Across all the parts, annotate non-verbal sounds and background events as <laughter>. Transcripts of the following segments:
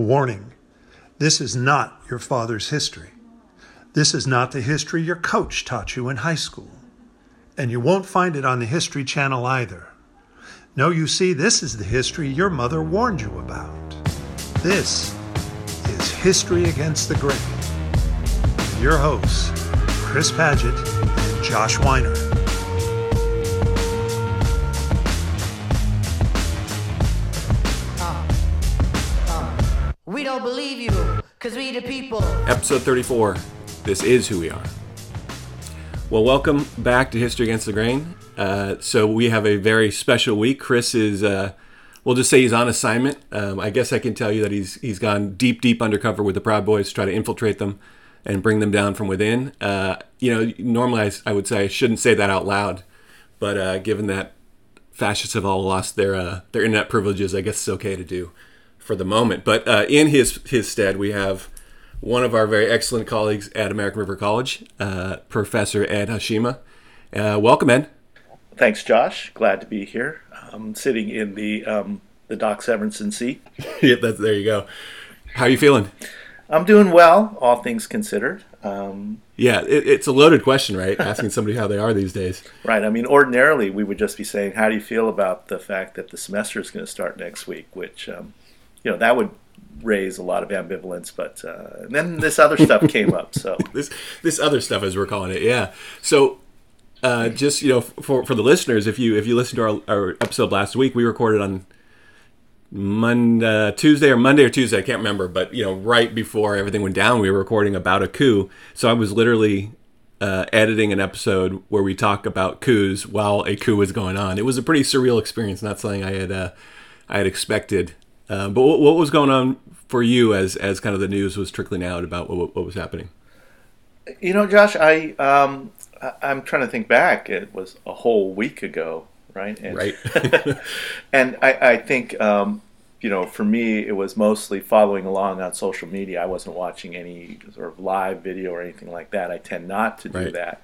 Warning this is not your father's history. This is not the history your coach taught you in high school. And you won't find it on the History Channel either. No, you see, this is the history your mother warned you about. This is History Against the Grain. Your hosts, Chris Paget and Josh Weiner. Because we the people. Episode 34. This is who we are. Well, welcome back to History Against the Grain. Uh, so, we have a very special week. Chris is, uh, we'll just say he's on assignment. Um, I guess I can tell you that he's he's gone deep, deep undercover with the Proud Boys to try to infiltrate them and bring them down from within. Uh, you know, normally I, I, would say I shouldn't say that out loud, but uh, given that fascists have all lost their uh, their internet privileges, I guess it's okay to do for the moment. But uh, in his his stead, we have one of our very excellent colleagues at American River College, uh, Professor Ed Hashima. Uh, welcome, Ed. Thanks, Josh. Glad to be here. I'm sitting in the um, the Doc Severinsen seat. <laughs> yeah, that's, there you go. How are you feeling? I'm doing well, all things considered. Um, yeah, it, it's a loaded question, right? <laughs> Asking somebody how they are these days. Right. I mean, ordinarily we would just be saying, "How do you feel about the fact that the semester is going to start next week?" Which um, you know that would raise a lot of ambivalence. But uh, then this other stuff came up. So <laughs> this this other stuff, as we're calling it, yeah. So uh, just you know, for for the listeners, if you if you listened to our, our episode last week, we recorded on Monday, Tuesday or Monday or Tuesday, I can't remember, but you know, right before everything went down, we were recording about a coup. So I was literally uh, editing an episode where we talk about coups while a coup was going on. It was a pretty surreal experience, not something I had uh, I had expected. Uh, but what, what, was going on for you as as kind of the news was trickling out about what, what was happening? You know, Josh, I um, I, am trying to think back. It was a whole week ago, right? And, right. <laughs> and I, I think um, you know, for me, it was mostly following along on social media. I wasn't watching any sort of live video or anything like that. I tend not to do right. that.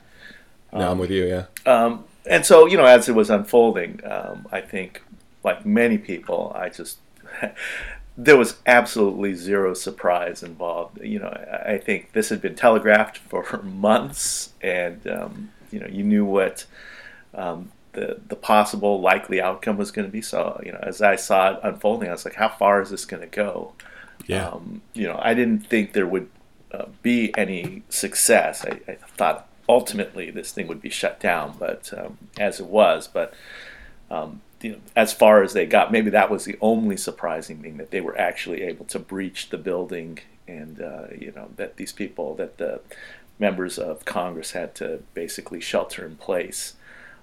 Um, no, I'm with you. Yeah. Um, and so, you know, as it was unfolding, um, I think, like many people, I just <laughs> there was absolutely zero surprise involved. You know, I think this had been telegraphed for <laughs> months, and um, you know, you knew what um, the the possible likely outcome was going to be. So, you know, as I saw it unfolding, I was like, how far is this going to go? Yeah. Um, you know, I didn't think there would uh, be any success. I, I, thought ultimately this thing would be shut down, but um, as it was, but um, you know, as far as they got, maybe that was the only surprising thing that they were actually able to breach the building, and uh, you know that these people, that the members of Congress had to basically shelter in place.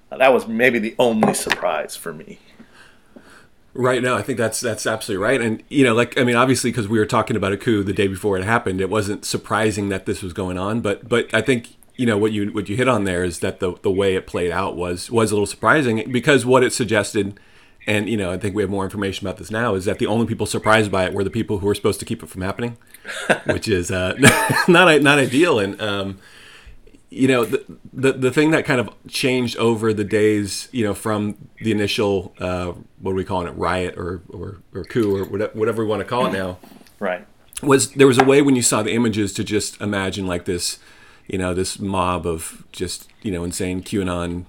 Uh, that was maybe the only surprise for me. Right now, I think that's that's absolutely right, and you know, like I mean, obviously, because we were talking about a coup the day before it happened, it wasn't surprising that this was going on. But but I think you know what you what you hit on there is that the the way it played out was was a little surprising because what it suggested and you know I think we have more information about this now is that the only people surprised by it were the people who were supposed to keep it from happening, <laughs> which is uh, <laughs> not not ideal. And um, you know the, the the thing that kind of changed over the days you know from the initial uh, what are we calling it riot or or, or coup or whatever we want to call it now right. was there was a way when you saw the images to just imagine like this you know, this mob of just, you know, insane QAnon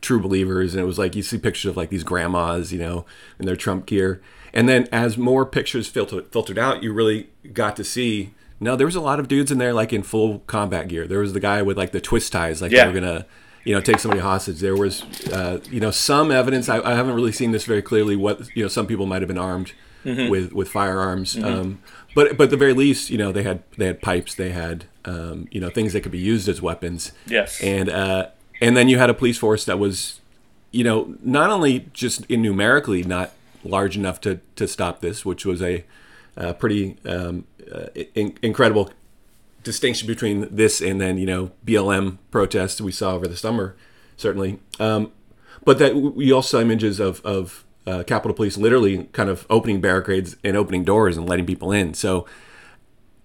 true believers. And it was like you see pictures of like these grandmas, you know, in their Trump gear. And then as more pictures filtered, filtered out, you really got to see. No, there was a lot of dudes in there like in full combat gear. There was the guy with like the twist ties, like yeah. they were gonna, you know, take somebody hostage. There was, uh, you know, some evidence. I, I, haven't really seen this very clearly. What you know, some people might have been armed mm-hmm. with with firearms. Mm-hmm. Um, but but at the very least, you know, they had they had pipes, they had um, you know things that could be used as weapons. Yes. And uh, and then you had a police force that was, you know, not only just in numerically not large enough to to stop this, which was a, a pretty um, uh, in- incredible distinction between this and then you know BLM protests we saw over the summer, certainly. Um, but that we also saw images of of uh, Capitol Police literally kind of opening barricades and opening doors and letting people in. So,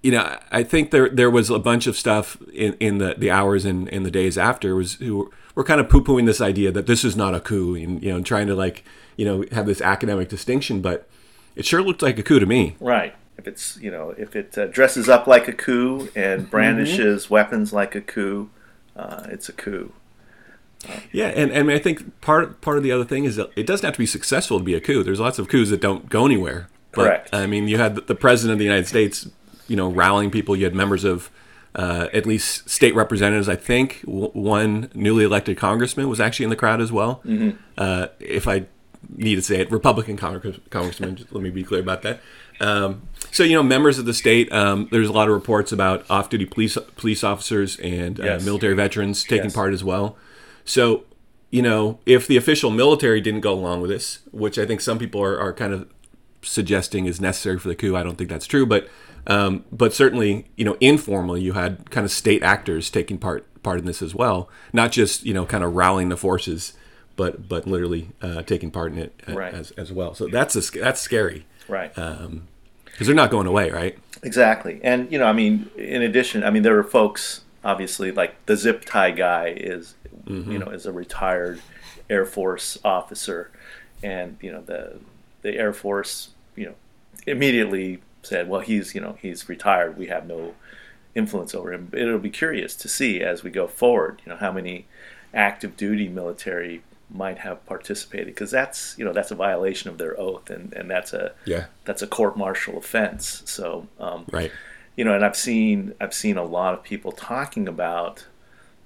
you know, I think there there was a bunch of stuff in, in the, the hours and, in the days after was who were kind of poo pooing this idea that this is not a coup and you know trying to like you know have this academic distinction, but it sure looked like a coup to me. Right. if it's you know if it uh, dresses up like a coup and brandishes weapons like a coup, uh, it's a coup. Yeah, and, and I think part part of the other thing is that it doesn't have to be successful to be a coup. There's lots of coups that don't go anywhere. But, Correct. I mean, you had the president of the United States, you know, rallying people. You had members of uh, at least state representatives. I think w- one newly elected congressman was actually in the crowd as well. Uh, if I need to say it, Republican congress, congressman. just let me be clear about that. Um, so you know, members of the state. Um, there's a lot of reports about off-duty police police officers and Yes. uh, military veterans taking Yes. part as well. So, you know, if the official military didn't go along with this, which I think some people are, are kind of suggesting is necessary for the coup, I don't think that's true. But, um, but certainly, you know, informally, you had kind of state actors taking part part in this as well, not just you know, kind of rallying the forces, but but literally uh, taking part in it a- Right. as as well. So that's a, that's scary Right. because they're not going away, right? Exactly. And, you know, I mean, in addition, I mean, there are folks, obviously, like the zip tie guy is, you know, is a retired Air Force officer. And, you know, the, the Air Force, you know, immediately said, well, he's, you know, he's retired. We have no influence over him. It'll be curious to see as we go forward, you know, how many active duty military might have participated because that's you know that's a violation of their oath and and that's a Yeah. that's a court martial offense so um, Right. you know and i've seen i've seen a lot of people talking about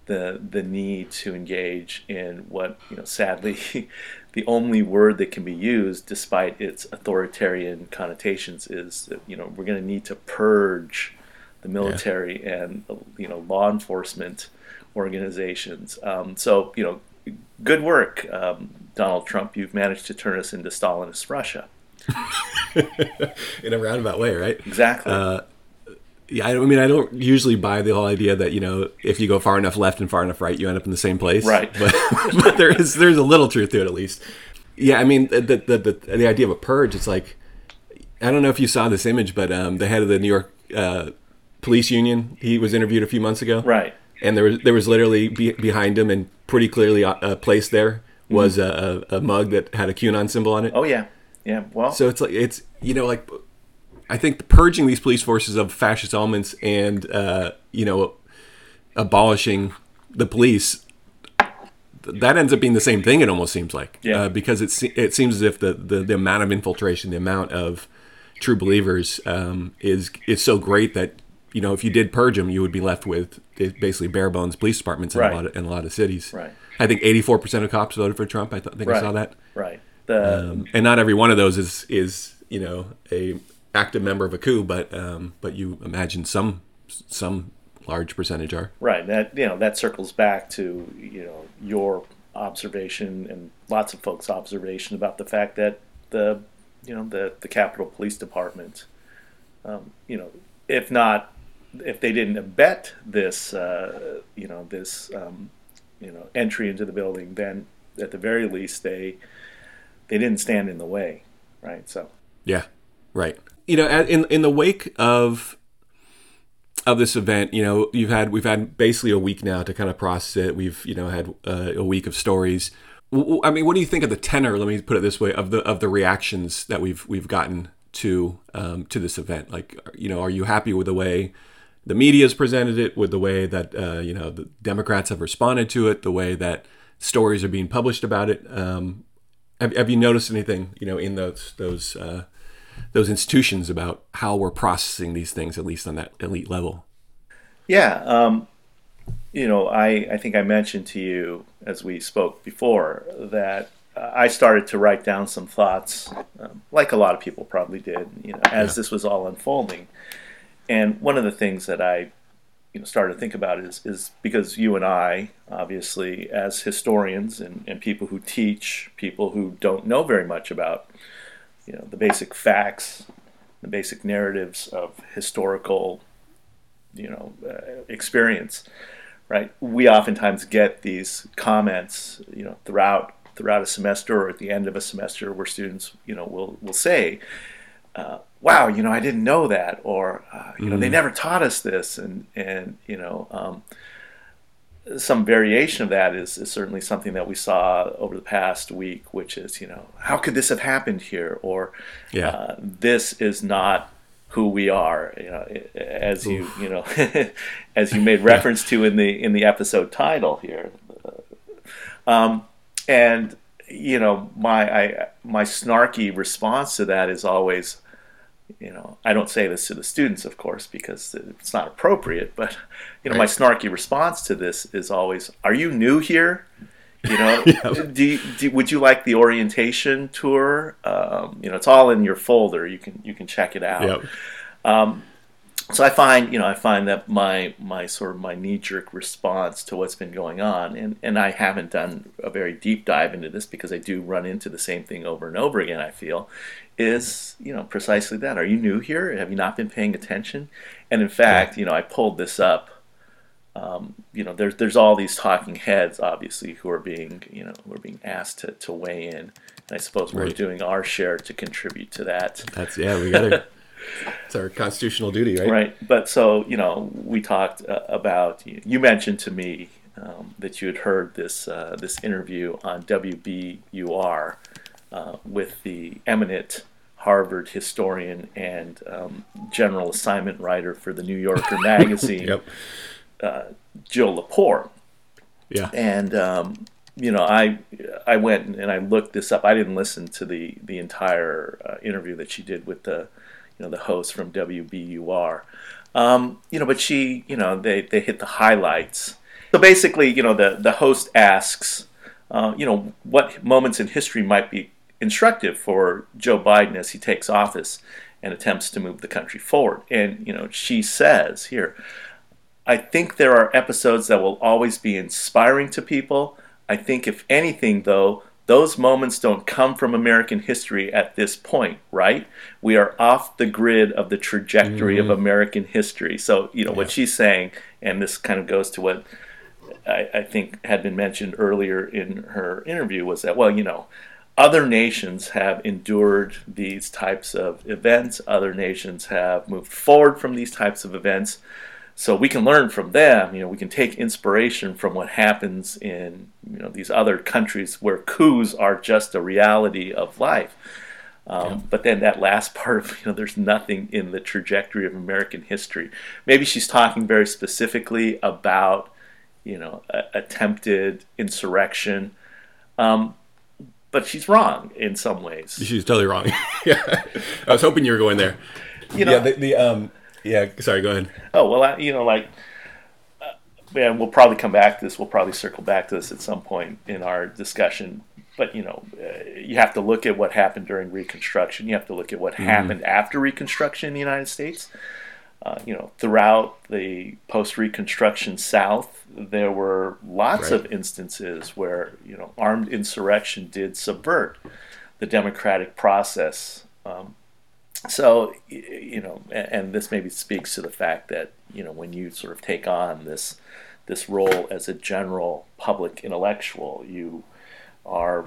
the the need to engage in what you know sadly the only word that can be used despite its authoritarian connotations is that you know we're going to need to purge the military and you know law enforcement organizations. Um, so you know good work um, donald trump. You've managed to turn us into stalinist russia. <laughs> In a roundabout way, right? exactly Yeah, I, mean, I don't usually buy the whole idea that you know, if you go far enough left and far enough right, you end up in the same place. Right. <laughs> But, but there is there's a little truth to it at least. Yeah, I mean, the the the, the idea of a purge. It's like I don't know if you saw this image, but um, the head of the New York uh, police union, he was interviewed a few months ago. right And there was there was literally be, behind him and pretty clearly uh, uh, placed there was a, a, a mug that had a QAnon symbol on it. oh yeah yeah well So it's like it's you know like I think purging these police forces of fascist elements and uh, you know abolishing the police that ends up being the same thing. It almost seems like Yeah. uh, because it se- it seems as if the, the the amount of infiltration, the amount of true believers um, is is so great that you know if you did purge them, you would be left with basically bare bones police departments in Right. a lot of, in a lot of cities. Right. I think eighty four percent of cops voted for Trump. I th- think I saw that. right the Um, and not every one of those is is you know a active member of a coup, but um, but you imagine some some large percentage are. Right. That you know that circles back to you know your observation and lots of folks' observation about the fact that the you know the the Capitol Police Department, um, you know, if not if they didn't abet this uh, you know this um, you know entry into the building, then at the very least they they didn't stand in the way. Right. So Yeah, right. You know, in in the wake of of this event, you know, you've had we've had basically a week now to kind of process it. We've you know had uh, a week of stories. I mean, what do you think of the tenor? Let me put it this way: of the of the reactions that we've we've gotten to um, to this event. Like, you know, are you happy with the way the media has presented it? With the way that uh, you know the Democrats have responded to it? The way that stories are being published about it? Um, have, have you noticed anything, you know, in those those uh, those institutions about how we're processing these things, at least on that elite level? Yeah, um, you know, I, I think I mentioned to you as we spoke before that uh, I started to write down some thoughts, um, like a lot of people probably did, you know, as this was all unfolding. And one of the things that I, you know, started to think about is is because you and I, obviously, as historians and, and people who teach, people who don't know very much about, you know, the basic facts, the basic narratives of historical you know uh, experience right? We oftentimes get these comments you know throughout throughout a semester or at the end of a semester where students you know will will say uh, wow you know i didn't know that or uh, you know they never taught us this and and you know um, some variation of that is, is certainly something that we saw over the past week, which is, you know, how could this have happened here? Or Yeah. uh, this is not who we are. You know, as you you know, <laughs> as you made reference to in the in the episode title here. Um, and you know, my I, my snarky response to that is always, you know, I don't say this to the students, of course, because it's not appropriate. But you know, right. my snarky response to this is always, "Are you new here? You know, <laughs> yeah. do, do, would you like the orientation tour? Um, you know, it's all in your folder. You can you can check it out. Yep. Um, so I find, you know, I find that my my sort of my knee jerk response to what's been going on, and and I haven't done a very deep dive into this because I do run into the same thing over and over again. I feel is you know precisely that. Are you new here? Have you not been paying attention? And in fact, you know, I pulled this up. Um, you know, there's there's all these talking heads, obviously, who are being you know who are being asked to, to weigh in. And I suppose right. we're doing our share to contribute to that. That's yeah, we got to. <laughs> it's our constitutional duty, right? Right. But so you know, we talked uh, about. You mentioned to me um, that you had heard this uh, this interview on WBUR uh, with the eminent Harvard historian and um, general assignment writer for the New Yorker <laughs> magazine, yep. Uh, Jill Lepore. Yeah. And um, you know, I I went and I looked this up. I didn't listen to the the entire uh, interview that she did with the you know the host from WBUR. Um, you know, but she, you know, they they hit the highlights. So basically, you know, the the host asks, uh, you know, what moments in history might be instructive for Joe Biden as he takes office and attempts to move the country forward. And you know, she says here, I think there are episodes that will always be inspiring to people. I think, if anything, though, those moments don't come from American history at this point, right? We are off the grid of the trajectory mm-hmm. of American history. So, you know, yeah. what she's saying, and this kind of goes to what I, I, think had been mentioned earlier in her interview, was that, well, you know, other nations have endured these types of events, other nations have moved forward from these types of events so we can learn from them you know we can take inspiration from what happens in you know these other countries where coups are just a reality of life. Um, yeah. but then that last <laughs> part of you know there's nothing in the trajectory of american history. Maybe she's talking very specifically about you know a, attempted insurrection. Um, but she's wrong in some ways. She's totally wrong. <laughs> Yeah. I was hoping you were going there. You know yeah, the, the um yeah, sorry. Go ahead. Oh well, I, you know, like, uh, and we'll probably come back to this. We'll probably circle back to this at some point in our discussion. But you know, uh, you have to look at what happened during Reconstruction. You have to look at what mm-hmm. happened after Reconstruction in the United States. Uh, you know, throughout the post-Reconstruction South, there were lots right. of instances where you know armed insurrection did subvert the democratic process. Um, so you know and this maybe speaks to the fact that you know when you sort of take on this this role as a general public intellectual you are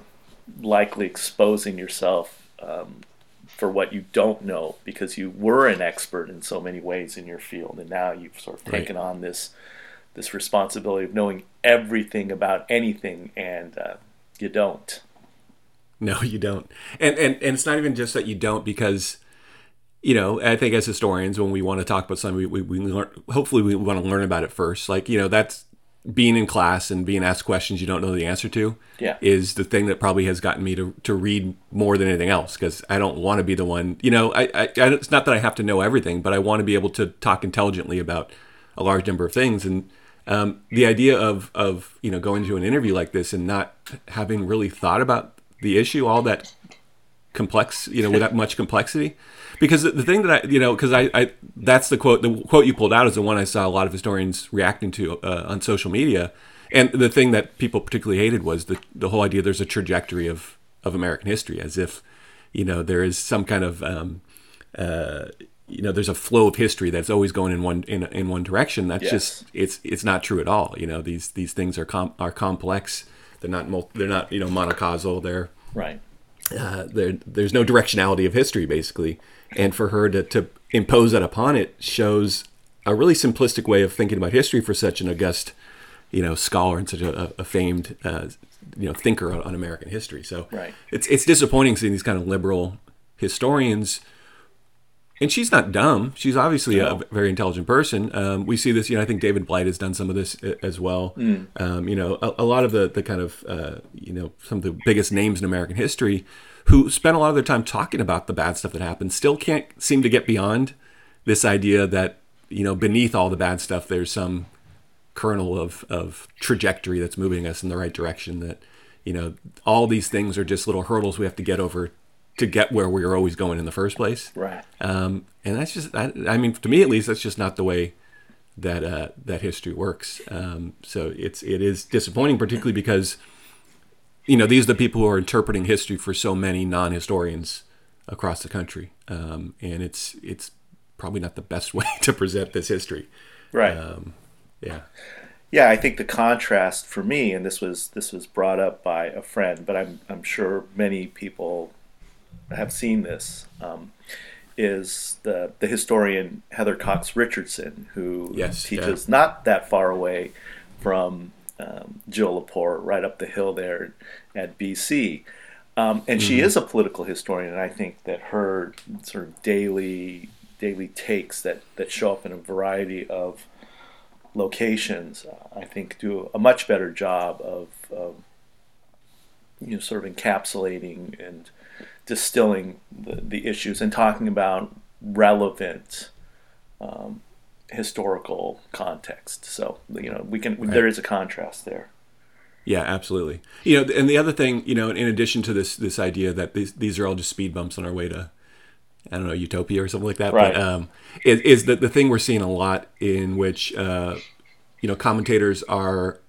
likely exposing yourself um, for what you don't know because you were an expert in so many ways in your field. And now you've sort of taken right. on this this responsibility of knowing everything about anything and uh, you don't. No <laughs> you don't. And, and and it's not even just that you don't because you know, I think as historians, when we want to talk about something, we, we, we learn, hopefully we want to learn about it first. Like, you know, that's being in class and being asked questions you don't know the answer to yeah. is the thing that probably has gotten me to, to read more than anything else because I don't want to be the one, you know, I, I, I, it's not that I have to know everything, but I want to be able to talk intelligently about a large number of things. And um, the idea of, of, you know, going to an interview like this and not having really thought about the issue all that complex, you know, without much complexity because the, thing that I, you know, because I, I, that's the quote. The quote you pulled out is the one I saw a lot of historians reacting to uh, on social media, and the thing that people particularly hated was the the whole idea. There's a trajectory of of American history, as if you know there is some kind of um, uh, you know there's a flow of history that's always going in one in, in one direction. That's yes. just it's it's not true at all. You know these these things are com- are complex. They're not they're not you know monocausal. They're right. Uh, there, there's no directionality of history basically and for her to, to impose that upon it shows a really simplistic way of thinking about history for such an august you know scholar and such a, a famed uh, you know thinker on, on, American history. So right. it's it's disappointing seeing these kind of liberal historians and she's not dumb. She's obviously a very intelligent person. Um, we see this, you know. I think David Blight has done some of this uh, as well. Um, you know, a, a lot of the the kind of uh, you know some of the biggest names in American history who spent a lot of their time talking about the bad stuff that happened still can't seem to get beyond this idea that you know beneath all the bad stuff there's some kernel of of trajectory that's moving us in the right direction. That you know all these things are just little hurdles we have to get over to get where we are always going in the first place. Right. Um, and that's just, I, I mean, to me at least, that's just not the way that uh, that history works. Um, so it's it is disappointing, particularly because you know these are the people who are interpreting history for so many non-historians across the country, um, and it's it's probably not the best <laughs> way to present this history. Right. Um, yeah. Yeah, I think the contrast for me, and this was this was brought up by a friend, but I'm I'm sure many people have seen this, um, is the the historian Heather Cox Richardson, who Yes, teaches not that far away from um, Jill Lepore, right up the hill there at BC. Um, and she is a political historian, and I think that her sort of daily daily takes that, that show up in a variety of locations, uh, I think, do a much better job of, of you know sort of encapsulating and distilling the, the issues and talking about relevant um, historical context. So you know we can there is a contrast there. Yeah, absolutely. You know, and the other thing, you know, in addition to this this idea that these these are all just speed bumps on our way to, I don't know, utopia or something like that. Right. But um, is, is that the thing we're seeing a lot in which, uh, you know, commentators are,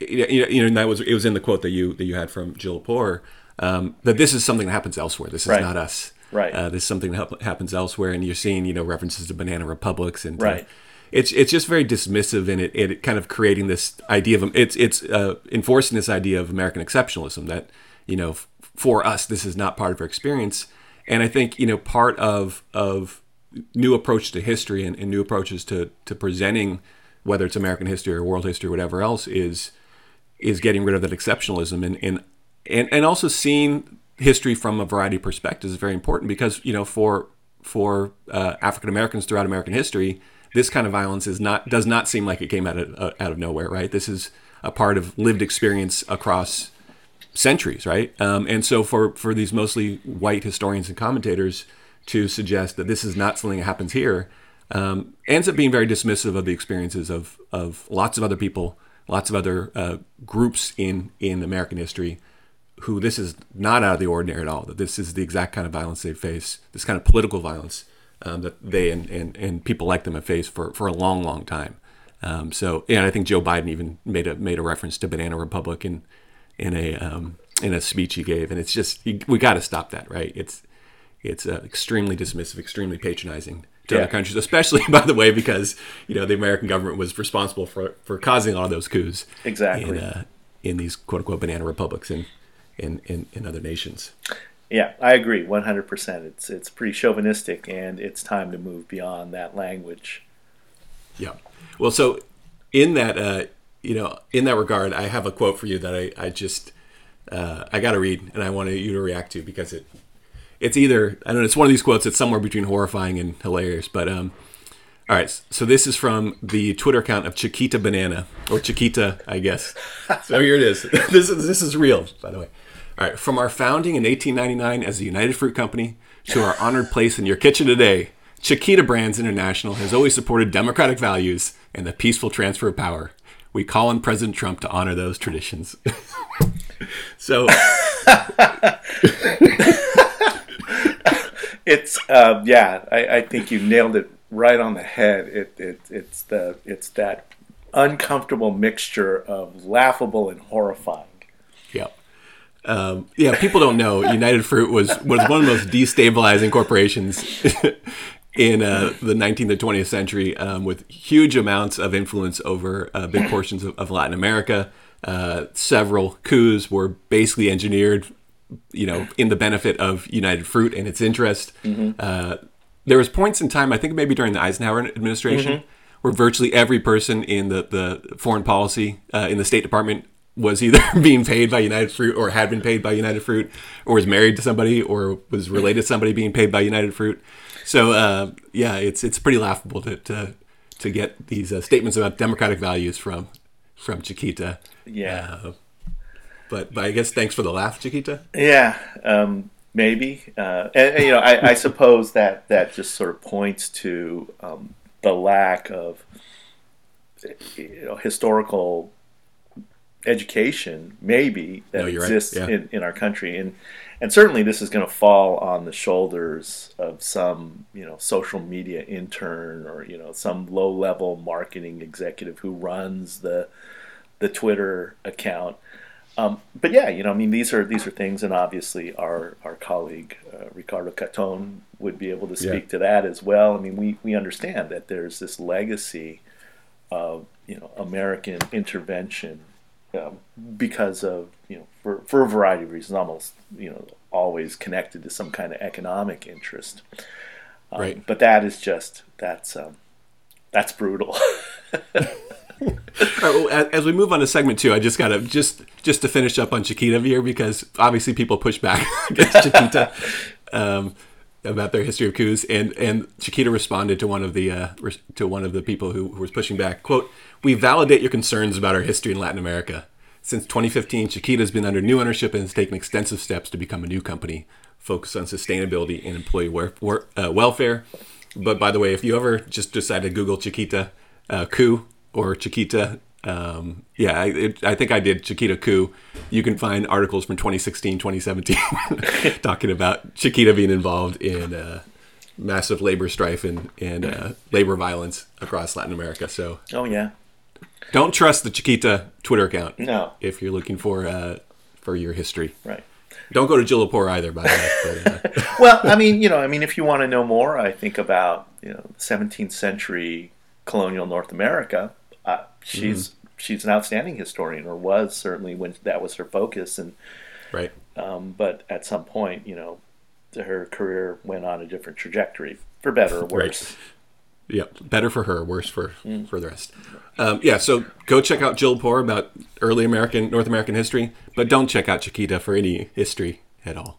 you know, you know, and that was it was in the quote that you that you had from Jill Lepore, um, that this is something that happens elsewhere. This is Right. not us. Right. Uh, this is something that happens elsewhere, and you're seeing, you know, references to banana republics and Right. it's it's just very dismissive and it, it kind of creating this idea of it's it's uh, enforcing this idea of American exceptionalism that you know f- for us this is not part of our experience and I think you know part of of new approach to history and, and new approaches to to presenting whether it's American history or world history or whatever else is is getting rid of that exceptionalism and and and, and also seeing history from a variety of perspectives is very important because you know for for uh, African Americans throughout American history, this kind of violence is not does not seem like it came out of uh, out of nowhere, right? This is a part of lived experience across centuries, right? Um, and so for for these mostly white historians and commentators to suggest that this is not something that happens here um, ends up being very dismissive of the experiences of of lots of other people, lots of other uh, groups in in American history who this is not out of the ordinary at all. That this is the exact kind of violence they face, this kind of political violence um, that they and, and, and people like them have faced for, for a long, long time. Um, so, and I think Joe Biden even made a made a reference to Banana Republic in in a um, in a speech he gave, and it's just we got to stop that, right? It's it's uh, extremely dismissive, extremely patronizing to Yeah. other countries, especially <laughs> by the way, because you know the American government was responsible for for causing all of those coups Exactly. in uh, in these quote unquote banana republics in in, in, in other nations. Yeah, I agree, one hundred percent. It's it's pretty chauvinistic, and it's time to move beyond that language. Yeah. Well, so in that, uh, you know, in that regard, I have a quote for you that I, I just, uh, I got to read and I want you to react to because it, it's either, I don't know, it's one of these quotes that's somewhere between horrifying and hilarious, but, um, all right. So this is from the Twitter account of Chiquita Banana or Chiquita, I guess. So here it is. <laughs> this is, this is real, by the way. All right. From our founding in 1899 as the United Fruit Company to our honored place in your kitchen today, Chiquita Brands International has always supported democratic values and the peaceful transfer of power. We call on President Trump to honor those traditions. <laughs> so, <laughs> It's um, yeah, I, I think you nailed it right on the head. It, it it's the it's that uncomfortable mixture of laughable and horrifying. Yeah. Um, yeah, people don't know United Fruit was, was one of the most destabilizing corporations <laughs> in uh, the 19th and 20th century, um, with huge amounts of influence over uh, big portions of, of Latin America. Uh, several coups were basically engineered, you know, in the benefit of United Fruit and its interest. Uh, there was points in time, I think maybe during the Eisenhower administration, where virtually every person in the, the foreign policy uh, in the State Department was either <laughs> being paid by United Fruit or had been paid by United Fruit or was married to somebody or was related to somebody being paid by United Fruit. so uh, yeah, it's it's pretty laughable to to, to get these uh, statements about democratic values from from Chiquita. Yeah. Uh, but but I guess thanks for the laugh, Chiquita. Yeah, um, maybe. Uh, and, and, you know, I, I suppose that that just sort of points to um, the lack of you know historical education, maybe that No, you're right. exists Yeah. in, in our country, and and certainly this is going to fall on the shoulders of some you know social media intern or you know some low level marketing executive who runs the the Twitter account. Um, but yeah, you know, I mean, these are these are things, and obviously our our colleague uh, Ricardo Catone would be able to speak Yeah. to that as well. I mean, we we understand that there's this legacy of you know American intervention um, because of you know for for a variety of reasons, almost you know always connected to some kind of economic interest. Um, Right. But that is just that's um, that's brutal. <laughs> Right, well, as we move on to segment two, I just gotta just just to finish up on Chiquita here because obviously people push back <laughs> against Chiquita <laughs> um, about their history of coups, and and Chiquita responded to one of the uh, to one of the people who, who was pushing back. "Quote: We validate your concerns about our history in Latin America. Since 2015, Chiquita has been under new ownership and has taken extensive steps to become a new company focused on sustainability and employee wer- wer- uh, welfare. But by the way, if you ever just decide to Google Chiquita uh, coup or Chiquita, um, yeah, I, it, I think I did Chiquita coup. You can find articles from 2016, 2017 <laughs> talking about Chiquita being involved in uh, massive labor strife and, and uh, labor violence across Latin America. So oh yeah, don't trust the Chiquita Twitter account no, if you're looking for uh, for your history. right. Don't go to Jill Lepore either, by the way. Uh, <laughs> well, I mean, you know, I mean, if you want to know more, I think about you know, 17th century colonial North America. Uh, she's she's an outstanding historian, or was certainly when that was her focus. And right. um, but at some point, you know, her career went on a different trajectory, for better or worse. Yeah, better for her, worse for for the rest. Um, yeah, so go check out Jill Lepore about early American North American history, but don't check out Chiquita for any history at all.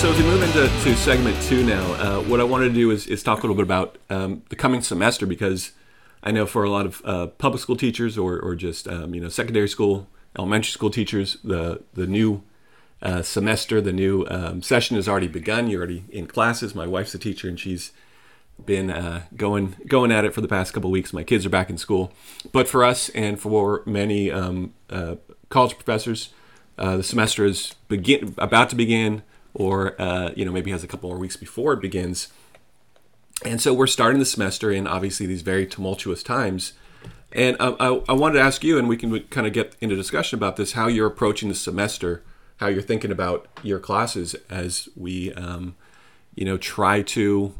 So as we move into to segment two now, uh, what I wanted to do is, is talk a little bit about um, the coming semester because I know for a lot of uh, public school teachers or, or just um, you know secondary school, elementary school teachers, the the new uh, semester, the new um, session has already begun. You're already in classes. My wife's a teacher and she's been uh, going going at it for the past couple weeks. My kids are back in school, but for us and for many um, uh, college professors, uh, the semester is begin about to begin, or uh, you know maybe has a couple more weeks before it begins. And so we're starting the semester in obviously these very tumultuous times. And I, I, I wanted to ask you, and we can kind of get into discussion about this, how you're approaching the semester, how you're thinking about your classes as we, um, you know, try to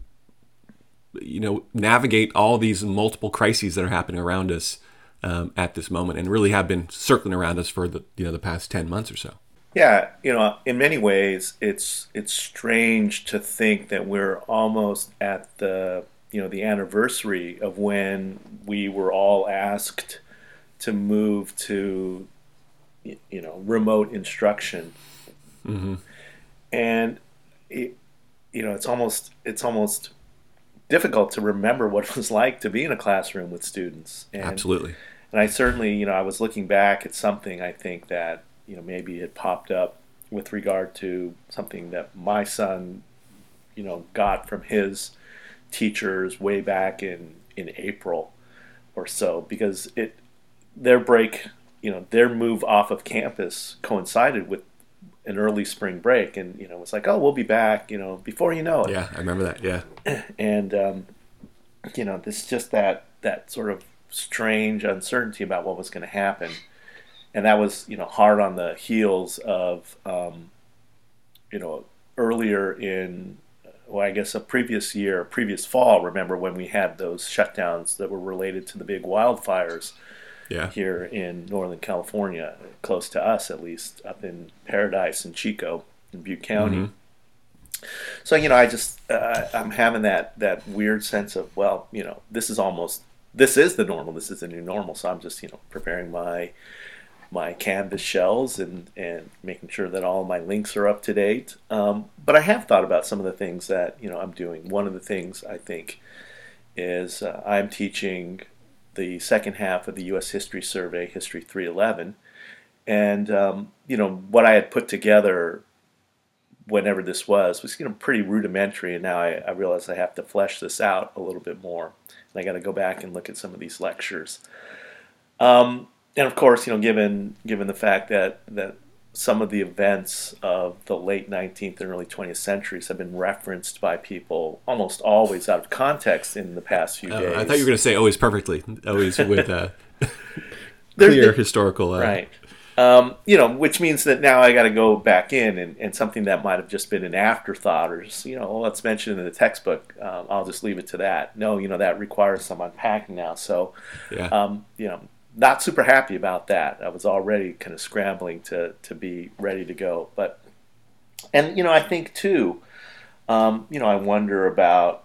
you know navigate all these multiple crises that are happening around us um, at this moment and really have been circling around us for the you know the past 10 months or so Yeah, you know, in many ways, it's it's strange to think that we're almost at the you know the anniversary of when we were all asked to move to you know remote instruction, mm-hmm. and it, you know it's almost it's almost difficult to remember what it was like to be in a classroom with students. And, absolutely. and I certainly, you know, I was looking back at something I think that, you know, maybe it popped up with regard to something that my son, you know, got from his teachers way back in, in April or so, because it, their break, you know, their move off of campus coincided with an early spring break. And, you know, it's like, oh, we'll be back, you know, before you know it. Yeah i remember that. Yeah. <clears throat> And um, you know this just that that sort of strange uncertainty about what was going to happen and that was you know hard on the heels of um, you know earlier in well i guess a previous year previous fall remember when we had those shutdowns that were related to the big wildfires Yeah. here in Northern California, close to us at least, up in Paradise and Chico in Butte County. Mm-hmm. So you know, I just uh, I'm having that that weird sense of well, you know, this is almost this is the normal. This is the new normal. So I'm just you know preparing my my canvas shells and and making sure that all my links are up to date. Um, but I have thought about some of the things that you know I'm doing. One of the things I think is uh, I'm teaching the second half of the U.S. History Survey, History 311, and um, you know what I had put together whenever this was was you know pretty rudimentary, and now I, I realize I have to flesh this out a little bit more, and I got to go back and look at some of these lectures. Um, and of course, you know, given given the fact that that some of the events of the late 19th and early 20th centuries have been referenced by people almost always out of context in the past few Uh, days. I thought you were going to say always perfectly, always <laughs> with uh, clear the- historical. Uh, right. Um, you know, which means that now I got to go back in and, and something that might have just been an afterthought or just, you know, well, let's mention in the textbook. Um, I'll just leave it to that. No, you know, that requires some unpacking now. So, Yeah. um, you know, not super happy about that. I was already kind of scrambling to to be ready to go. But and you know, I think too, um, you know, I wonder about,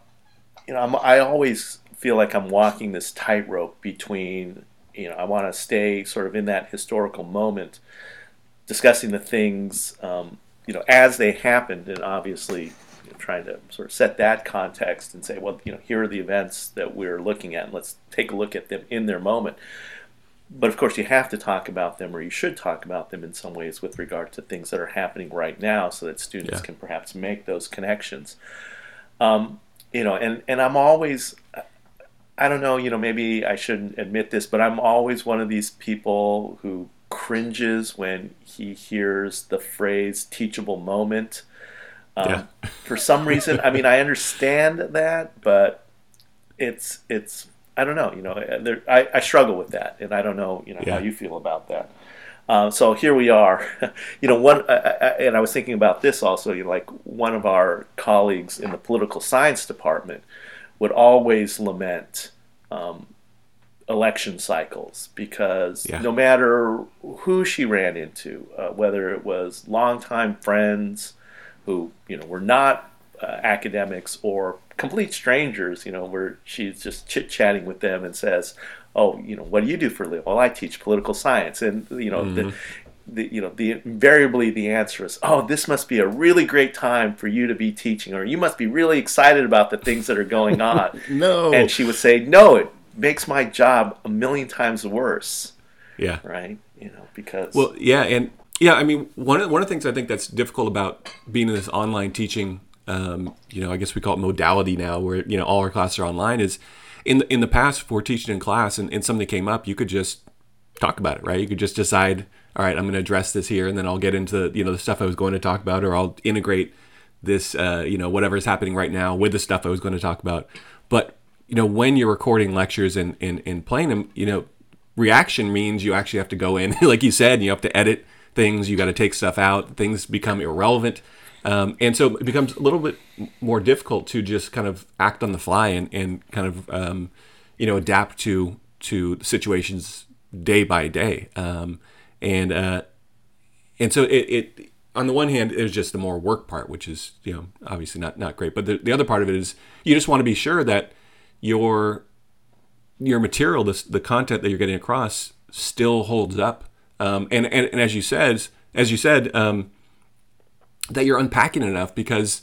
you know, I'm, I always feel like I'm walking this tightrope between, you know, I want to stay sort of in that historical moment, discussing the things, um, you know, as they happened, and obviously you know, trying to sort of set that context and say, well, you know, here are the events that we're looking at, and let's take a look at them in their moment but of course you have to talk about them or you should talk about them in some ways with regard to things that are happening right now so that students Yeah. can perhaps make those connections um, you know and, and i'm always i don't know you know maybe i shouldn't admit this but i'm always one of these people who cringes when he hears the phrase teachable moment um, Yeah. for some reason i mean i understand that but it's it's I don't know. You know, there, I, I struggle with that, and I don't know. You know Yeah. how you feel about that. Uh, so here we are. <laughs> you know, one, I, I, and I was thinking about this also. You know, like one of our colleagues in the political science department would always lament um, election cycles because Yeah. no matter who she ran into, uh, whether it was longtime friends who you know were not uh, academics or complete strangers, you know, where she's just chit chatting with them and says, "Oh, you know, what do you do for a living?" Well, I teach political science, and you know, the, mm-hmm. the you know, the invariably the answer is, "Oh, this must be a really great time for you to be teaching, or you must be really excited about the things that are going <laughs> on." No. and she would say, "No, it makes my job a million times worse." yeah. Right? You know, because Well, yeah, and yeah, I mean, one of one of the things I think that's difficult about being in this online teaching, um, you know, I guess we call it modality now, where you know all our classes are online. Is in the, in the past for teaching in class, and, and something came up, you could just talk about it, right? You could just decide, all right, I'm going to address this here, and then I'll get into you know the stuff I was going to talk about, or I'll integrate this, uh, you know, whatever is happening right now with the stuff I was going to talk about. But you know, when you're recording lectures and and, and playing them, you know, reaction means you actually have to go in, <laughs> like you said, you have to edit things, you got to take stuff out, things become irrelevant. Um, and so it becomes a little bit more difficult to just kind of act on the fly and, and kind of, um, you know, adapt to, to situations day by day. Um, and, uh, and so it, it, on the one hand, there's just the more work part, which is, you know, obviously not, not great. But the, the other part of it is you just want to be sure that your your material, the, the content that you're getting across, still holds up. Um, and, and and as you said, as you said, um, that you're unpacking enough because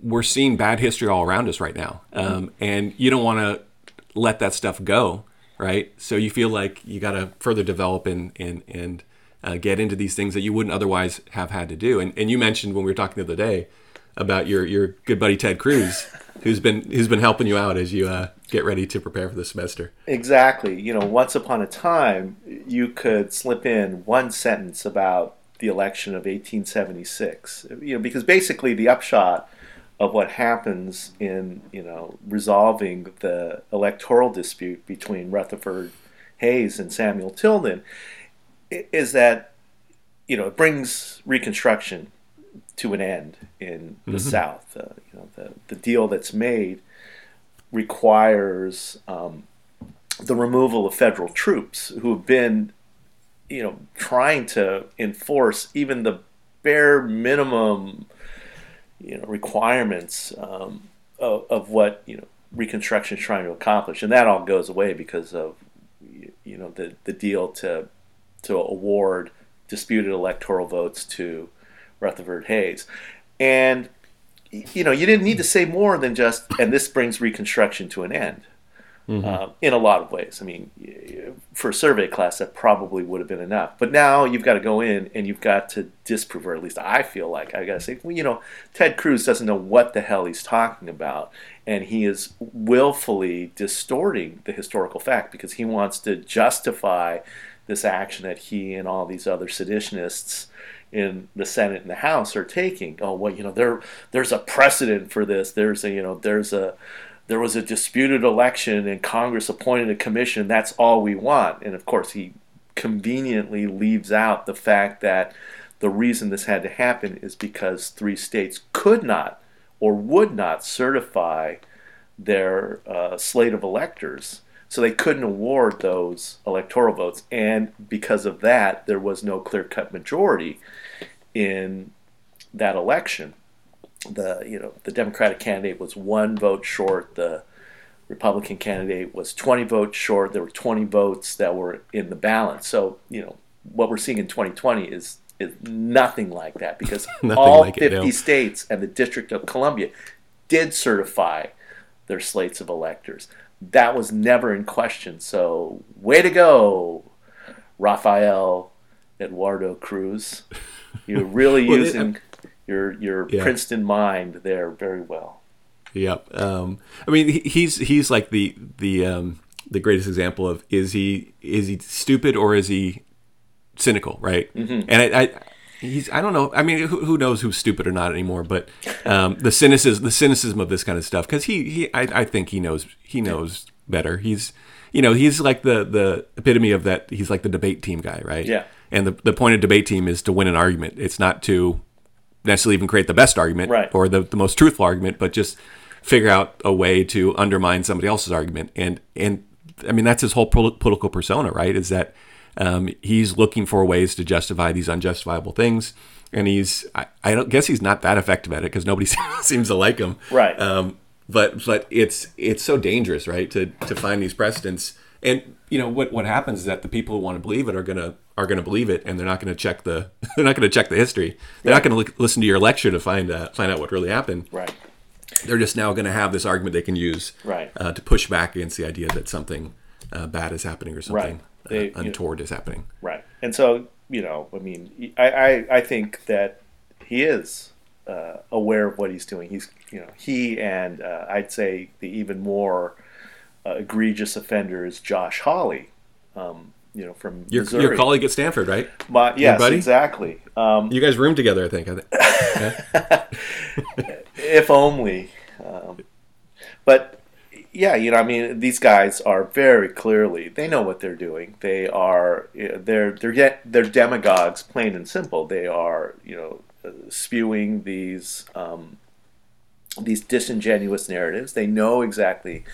we're seeing bad history all around us right now, um, and you don't want to let that stuff go, right? So you feel like you got to further develop and and and uh, get into these things that you wouldn't otherwise have had to do. And and you mentioned when we were talking the other day about your your good buddy Ted Cruz, <laughs> who's been who's been helping you out as you uh, get ready to prepare for the semester. Exactly. You know, once upon a time, you could slip in one sentence about the election of 1876. You know, because basically the upshot of what happens in you know resolving the electoral dispute between Rutherford Hayes and Samuel Tilden is that you know it brings Reconstruction to an end in the South. Uh, you know, the the deal that's made requires um, the removal of federal troops who have been, you know, trying to enforce even the bare minimum, you know, requirements um, of, of what you know Reconstruction is trying to accomplish, and that all goes away because of you know the the deal to to award disputed electoral votes to Rutherford Hayes, and you know you didn't need to say more than just and this brings Reconstruction to an end. Uh, in a lot of ways. I mean, for a survey class, that probably would have been enough. But now you've got to go in and you've got to disprove, or at least I feel like I got to say, well, you know, Ted Cruz doesn't know what the hell he's talking about, and he is willfully distorting the historical fact because he wants to justify this action that he and all these other seditionists in the Senate and the House are taking. Oh well, you know there there's a precedent for this. There's a you know there's a there was a disputed election and Congress appointed a commission. That's all we want. And of course, he conveniently leaves out the fact that the reason this had to happen is because three states could not or would not certify their uh, slate of electors. So they couldn't award those electoral votes. And because of that, there was no clear cut majority in that election the you know the Democratic candidate was one vote short. The Republican candidate was 20 votes short. There were 20 votes that were in the balance. So you know what we're seeing in 2020 is is nothing like that because <laughs> all like it, 50 no. states and the District of Columbia did certify their slates of electors. That was never in question. So way to go, Rafael Eduardo Cruz. <laughs> You're really Well, it- using your your Yeah. Princeton mind there very well. Yep. Um, I mean, he's he's like the the um, the greatest example of is he is he stupid or is he cynical, right? Mm-hmm. And I, I he's I don't know. I mean, who, who knows who's stupid or not anymore? But um, the cynicism the cynicism of this kind of stuff because he he I, I think he knows he knows better. He's you know he's like the the epitome of that. He's like the debate team guy, right? Yeah. And the the point of debate team is to win an argument. It's not to necessarily even create the best argument Right. or the, the most truthful argument, but just figure out a way to undermine somebody else's argument. And and I mean that's his whole pol- political persona, right? Is that um, he's looking for ways to justify these unjustifiable things, and he's I, I don't guess he's not that effective at it because nobody <laughs> seems to like him, Right. Um, but but it's it's so dangerous, right? To to find these precedents, and you know what what happens is that the people who want to believe it are gonna are gonna believe it, and they're not gonna check the <laughs> they're not gonna check the history. They're not gonna li- listen to your lecture to find uh, find out what really happened. Right. They're just now gonna have this argument they can use Right. uh, to push back against the idea that something uh, bad is happening or something They- uh, untoward is happening. Right. And so, you know, I mean, I, I, I think that he is uh, aware of what he's doing. He's, you know, he and uh, I'd say the even more uh, egregious offender is Josh Hawley, um, you know, from Your, Missouri. your colleague at Stanford, right? My, yes, exactly. Um, You guys roomed together, I think. I think. <laughs> if only. Um, but yeah, you know, I mean, these guys are very clearly they know what they're doing. They are they're they're yet they're demagogues, plain and simple. They are you know uh, spewing these um, these disingenuous narratives. They know exactly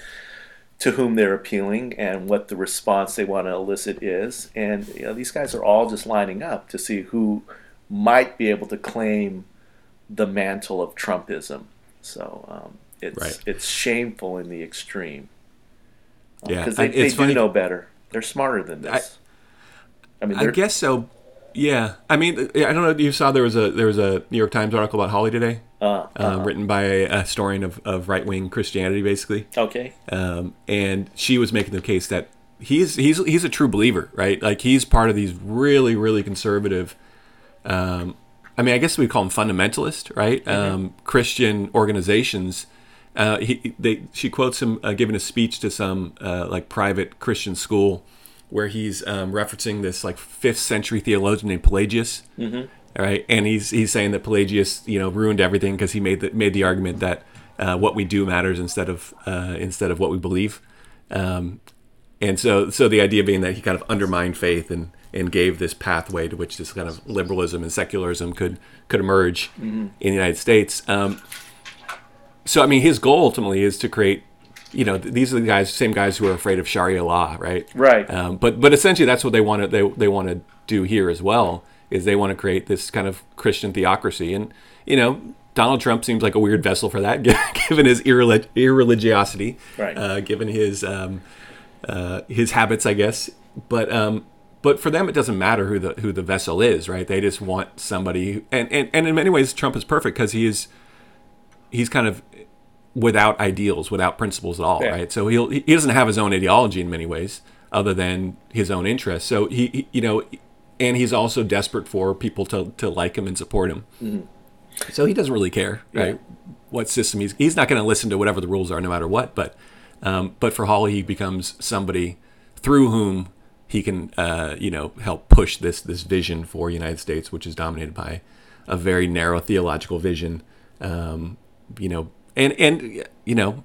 to whom they're appealing and what the response they want to elicit is. And you know, these guys are all just lining up to see who might be able to claim the mantle of Trumpism. So um, it's Right. it's shameful in the extreme. Yeah, because I- they, they do funny- know better. They're smarter than this. I, mean, I guess so. Yeah, I mean, I don't know. You saw there was a there was a New York Times article about Hawley today, uh, uh, written by a, historian of, of right wing Christianity, basically. okay. um, and she was making the case that he's he's he's a true believer, right? Like he's part of these really really conservative. Um, I mean, I guess we call them fundamentalist, right? Um, Christian organizations. Uh, he they she quotes him uh, giving a speech to some uh, like private Christian school where he's um, referencing this like fifth century theologian named Pelagius. Mm-hmm. Right, and he's he's saying that Pelagius, you know, ruined everything because he made the made the argument that uh, what we do matters instead of uh, instead of what we believe. Um, and so so the idea being that he kind of undermined faith and and gave this pathway to which this kind of liberalism and secularism could could emerge in the United States. Um, so I mean, his goal ultimately is to create you know, these are the guys, same guys who are afraid of Sharia law, right? Right. Um, but but essentially, that's what they want to they they want to do here as well. Is they want to create this kind of Christian theocracy, and you know, Donald Trump seems like a weird vessel for that, <laughs> given his irrelig- irreligiosity, Right. uh, given his um, uh, his habits, I guess. But um, but for them, it doesn't matter who the who the vessel is, right? They just want somebody, who, and and, and in many ways, Trump is perfect because he is he's kind of without ideals, without principles at all, Yeah. right? So he'll he doesn't have his own ideology in many ways, other than his own interests. So he, he you know, and he's also desperate for people to to like him and support him. So he doesn't really care, right? What system he's he's not going to listen to whatever the rules are, no matter what. But um, but for Hawley, he becomes somebody through whom he can uh, you know help push this this vision for United States, which is dominated by a very narrow theological vision. Um, you know, and and you know,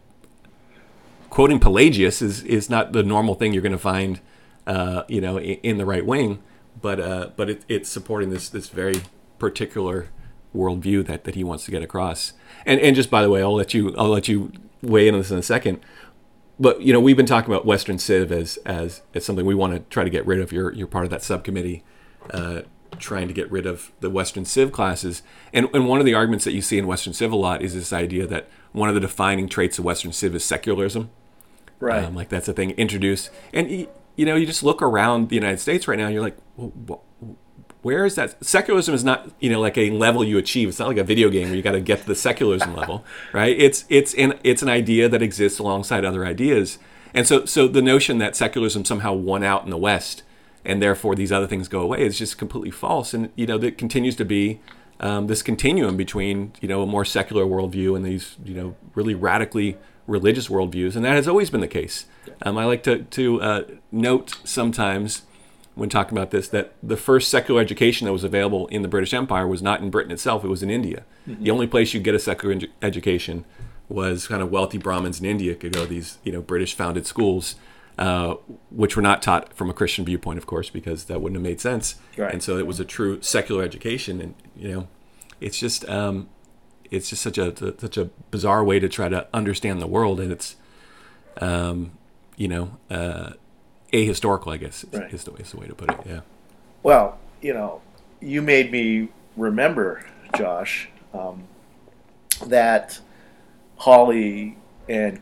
quoting Pelagius is is not the normal thing you're going to find, uh, you know, in, in the right wing, but uh, but it, it's supporting this this very particular worldview that, that he wants to get across. And and just by the way, I'll let you I'll let you weigh in on this in a second. But you know, we've been talking about Western Civ as as, as something we want to try to get rid of. You're you're part of that subcommittee. Uh, trying to get rid of the Western Civ classes. And, and one of the arguments that you see in Western Civ a lot is this idea that one of the defining traits of Western Civ is secularism. Right. Um, like that's a thing introduced, and you know, you just look around the United States right now, and you're like, "Wh- wh- where is that? Secularism is not, you know, like a level you achieve. It's not like a video game where you got to get to the secularism level, <laughs> right? It's it's an it's an idea that exists alongside other ideas, and so so the notion that secularism somehow won out in the West, and therefore these other things go away is just completely false. And you know, that continues to be um, this continuum between you know a more secular worldview and these you know really radically religious worldviews, and that has always been the case. Um, I like to to uh, note sometimes when talking about this that the first secular education that was available in the British Empire was not in Britain itself; it was in India. The only place you get a secular edu- education was kind of wealthy Brahmins in India could go to these you know British founded schools. Uh, which were not taught from a Christian viewpoint, of course, because that wouldn't have made sense. Right. And so it was a true secular education, and you know, it's just um, it's just such a such a bizarre way to try to understand the world, and it's um, you know uh, ahistorical, I guess is, Right. is, the, is the way to put it. Yeah. Well, you know, you made me remember, Josh, um, that Hawley and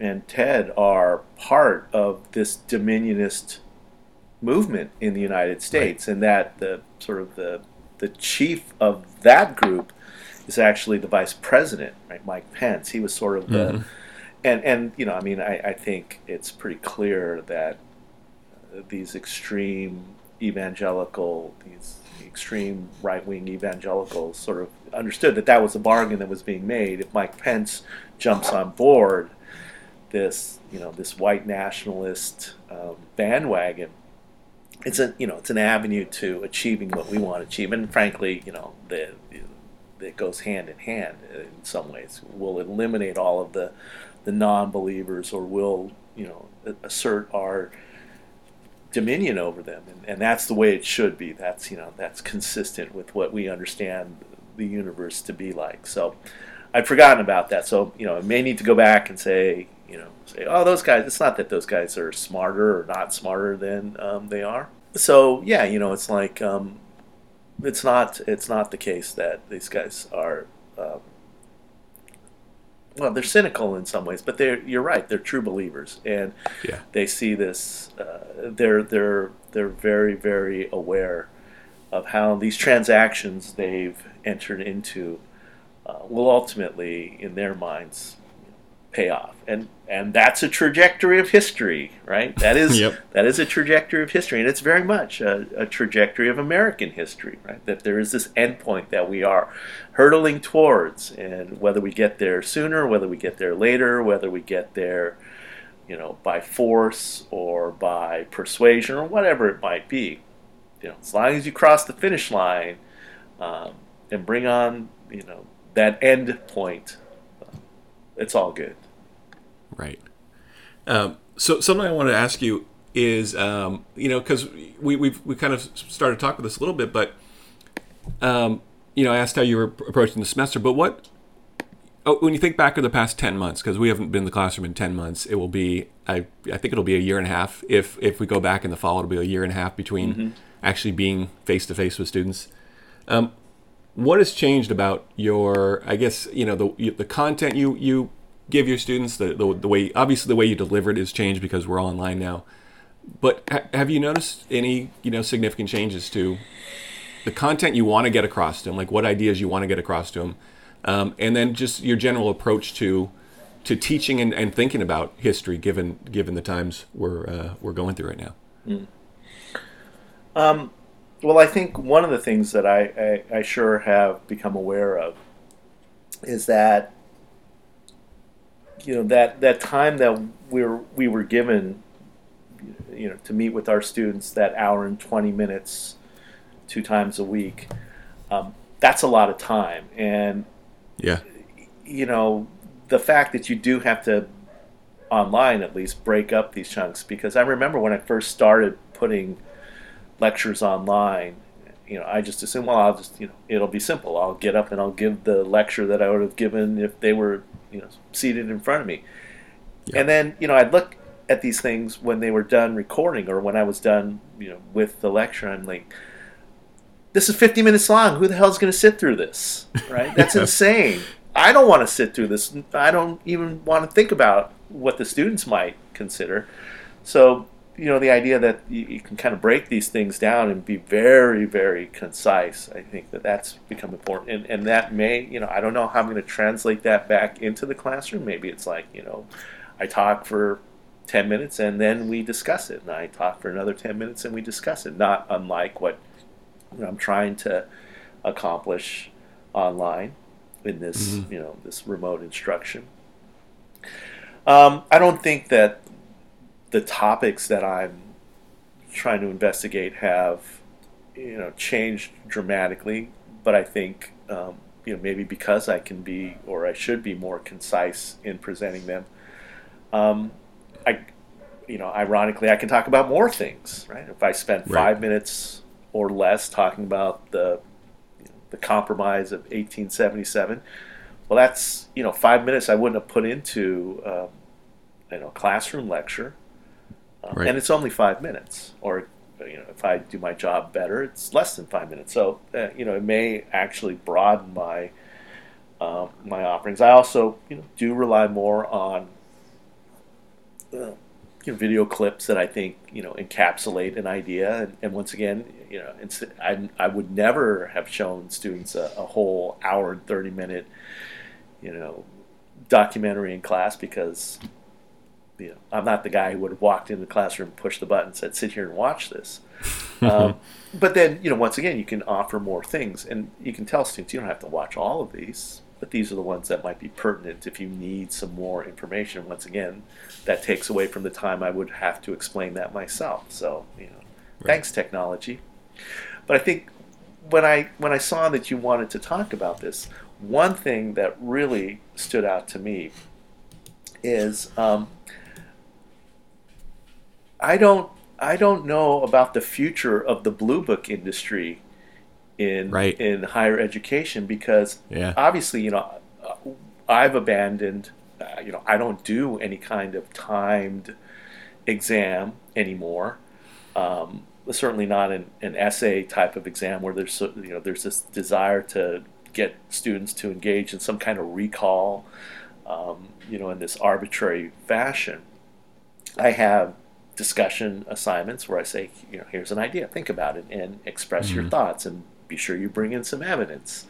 and Ted are part of this dominionist movement in the United States, and that the sort of the the chief of that group is actually the vice president, right, Mike Pence. He was sort of the, and and you know, I mean, I, I think it's pretty clear that these extreme evangelical, these extreme right wing evangelicals sort of understood that that was a bargain that was being made. If Mike Pence jumps on board this, you know, this white nationalist um, bandwagon, it's a you know it's an avenue to achieving what we want to achieve, and frankly, you know, the, it goes hand in hand in some ways. We'll eliminate all of the the non-believers, or will you know assert our dominion over them, and, and that's the way it should be. That's you know that's consistent with what we understand the universe to be like. So I'd forgotten about that. So you know I may need to go back and say you know say oh those guys. It's not that those guys are smarter or not smarter than um, they are. So yeah, you know it's like um, it's not it's not the case that these guys are. Um, well, they're cynical in some ways, but they're you're right. They're true believers, and Yeah. they see this. Uh, they're they're they're very very aware of how these transactions they've entered into uh, will ultimately, in their minds, pay off, and and that's a trajectory of history, right? That is <laughs> Yep. that is a trajectory of history, and it's very much a, a trajectory of American history, right? That there is this endpoint that we are hurtling towards, and whether we get there sooner, whether we get there later, whether we get there, you know, by force or by persuasion or whatever it might be, you know, as long as you cross the finish line um, and bring on, you know, that end point, uh, it's all good. Right. Um, so something I want to ask you is, um, you know, because we we've we kind of started to talk about this a little bit, but um, you know, I asked how you were approaching the semester, but what oh, when you think back of the past 10 months because we haven't been in the classroom in 10 months it will be I, I think it'll be a year and a half if if we go back in the fall it'll be a year and a half between Mm-hmm. actually being face to face with students um, what has changed about your i guess you know the the content you you give your students the, the, the way obviously the way you deliver it has changed because we're all online now. But ha- have you noticed any you know significant changes to the content you want to get across to them, like what ideas you want to get across to them, um, and then just your general approach to to teaching and, and thinking about history, given given the times we're uh, we're going through right now. Well, I think one of the things that I, I, I sure have become aware of is that you know that that time that we were we were given you know to meet with our students that hour and 20 minutes two times a week um, that's a lot of time. And Yeah, you know the fact that you do have to online at least break up these chunks because I remember when I first started putting lectures online you know I just assumed well I'll just you know it'll be simple. I'll get up and I'll give the lecture that I would have given if they were you know seated in front of me Yeah. and then you know I'd look at these things when they were done recording or when I was done you know with the lecture I'm like this is 50 minutes long. Who the hell's going to sit through this? <laughs> Right? That's insane. I don't want to sit through this. I don't even want to think about what the students might consider. So, you know, the idea that you, you can kind of break these things down and be very, very concise, I think that that's become important. And, and that may, you know, I don't know how I'm going to translate that back into the classroom. Maybe it's like, you know, I talk for 10 minutes and then we discuss it. And I talk for another 10 minutes and we discuss it. Not unlike what you know, I'm trying to accomplish online in this, you know, this remote instruction. Um, I don't think that the topics that I'm trying to investigate have, you know, changed dramatically. But I think, um, you know, maybe because I can be or I should be more concise in presenting them, um, I, you know, ironically, I can talk about more things, right? If I spend Right. five minutes or less talking about the the compromise of 1877, well, that's you know five minutes I wouldn't have put into um, you know classroom lecture, Right. and it's only five minutes. Or you know, if I do my job better, it's less than five minutes. So uh, you know, it may actually broaden my um, my offerings. I also you know do rely more on uh, you know, video clips that I think you know encapsulate an idea. And, and once again, you know, I I would never have shown students a, a whole hour and thirty minute you know documentary in class because you know I'm not the guy who would have walked into the classroom, pushed the button, said, "Sit here and watch this." <laughs> um, but then you know, once again, you can offer more things, and you can tell students you don't have to watch all of these. But these are the ones that might be pertinent if you need some more information. Once again, that takes away from the time I would have to explain that myself. So, you know, thanks technology. But I think when I when I saw that you wanted to talk about this, one thing that really stood out to me is um, I don't I don't know about the future of the blue book industry in Right. in higher education because Yeah. obviously you know uh, I've abandoned uh, you know I don't do any kind of timed exam anymore. Um, certainly not an, an essay type of exam where there's you know there's this desire to get students to engage in some kind of recall, um, you know, in this arbitrary fashion. I have discussion assignments where I say, you know, here's an idea, think about it, and express your thoughts, and be sure you bring in some evidence,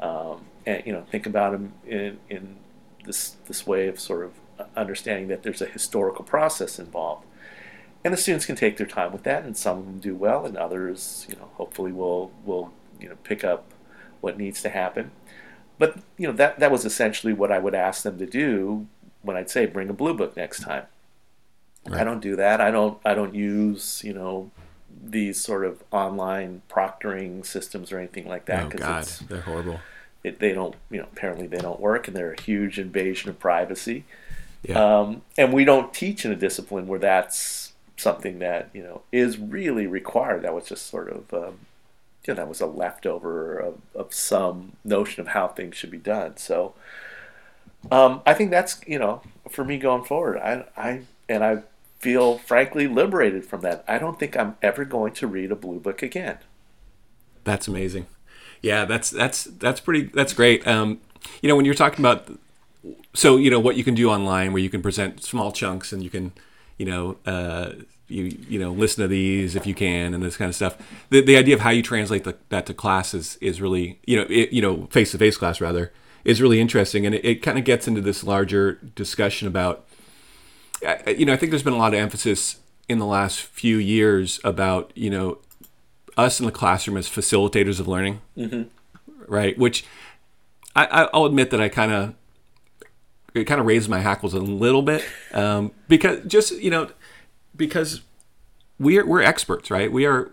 um, and you know, think about them in in this this way of sort of understanding that there's a historical process involved. And the students can take their time with that, and some of them do well, and others, you know, hopefully will will you know pick up what needs to happen. But you know that that was essentially what I would ask them to do when I'd say bring a blue book next time. I don't do that. I don't I don't use you know these sort of online proctoring systems or anything like that Oh because God, they're horrible. it, they don't you know apparently they don't work and they're a huge invasion of privacy. Yeah. Um, and we don't teach in a discipline where that's something that you know is really required. That was just sort of um, you know that was a leftover of, of some notion of how things should be done. So um, I think that's you know for me going forward. I I and I feel frankly liberated from that. I don't think I'm ever going to read a blue book again. That's amazing. Yeah, that's that's that's pretty that's great. Um, you know, when you're talking about so you know what you can do online where you can present small chunks and you can you know uh, you you know listen to these if you can and this kind of stuff. The the idea of how you translate the, that to class is is really you know it, you know face to face class rather is really interesting and it, it kind of gets into this larger discussion about you know I think there's been a lot of emphasis in the last few years about you know us in the classroom as facilitators of learning, mm-hmm. right? Which I, I'll admit that I kind of it kind of raised my hackles a little bit um, because just you know because we're we're experts, right? We are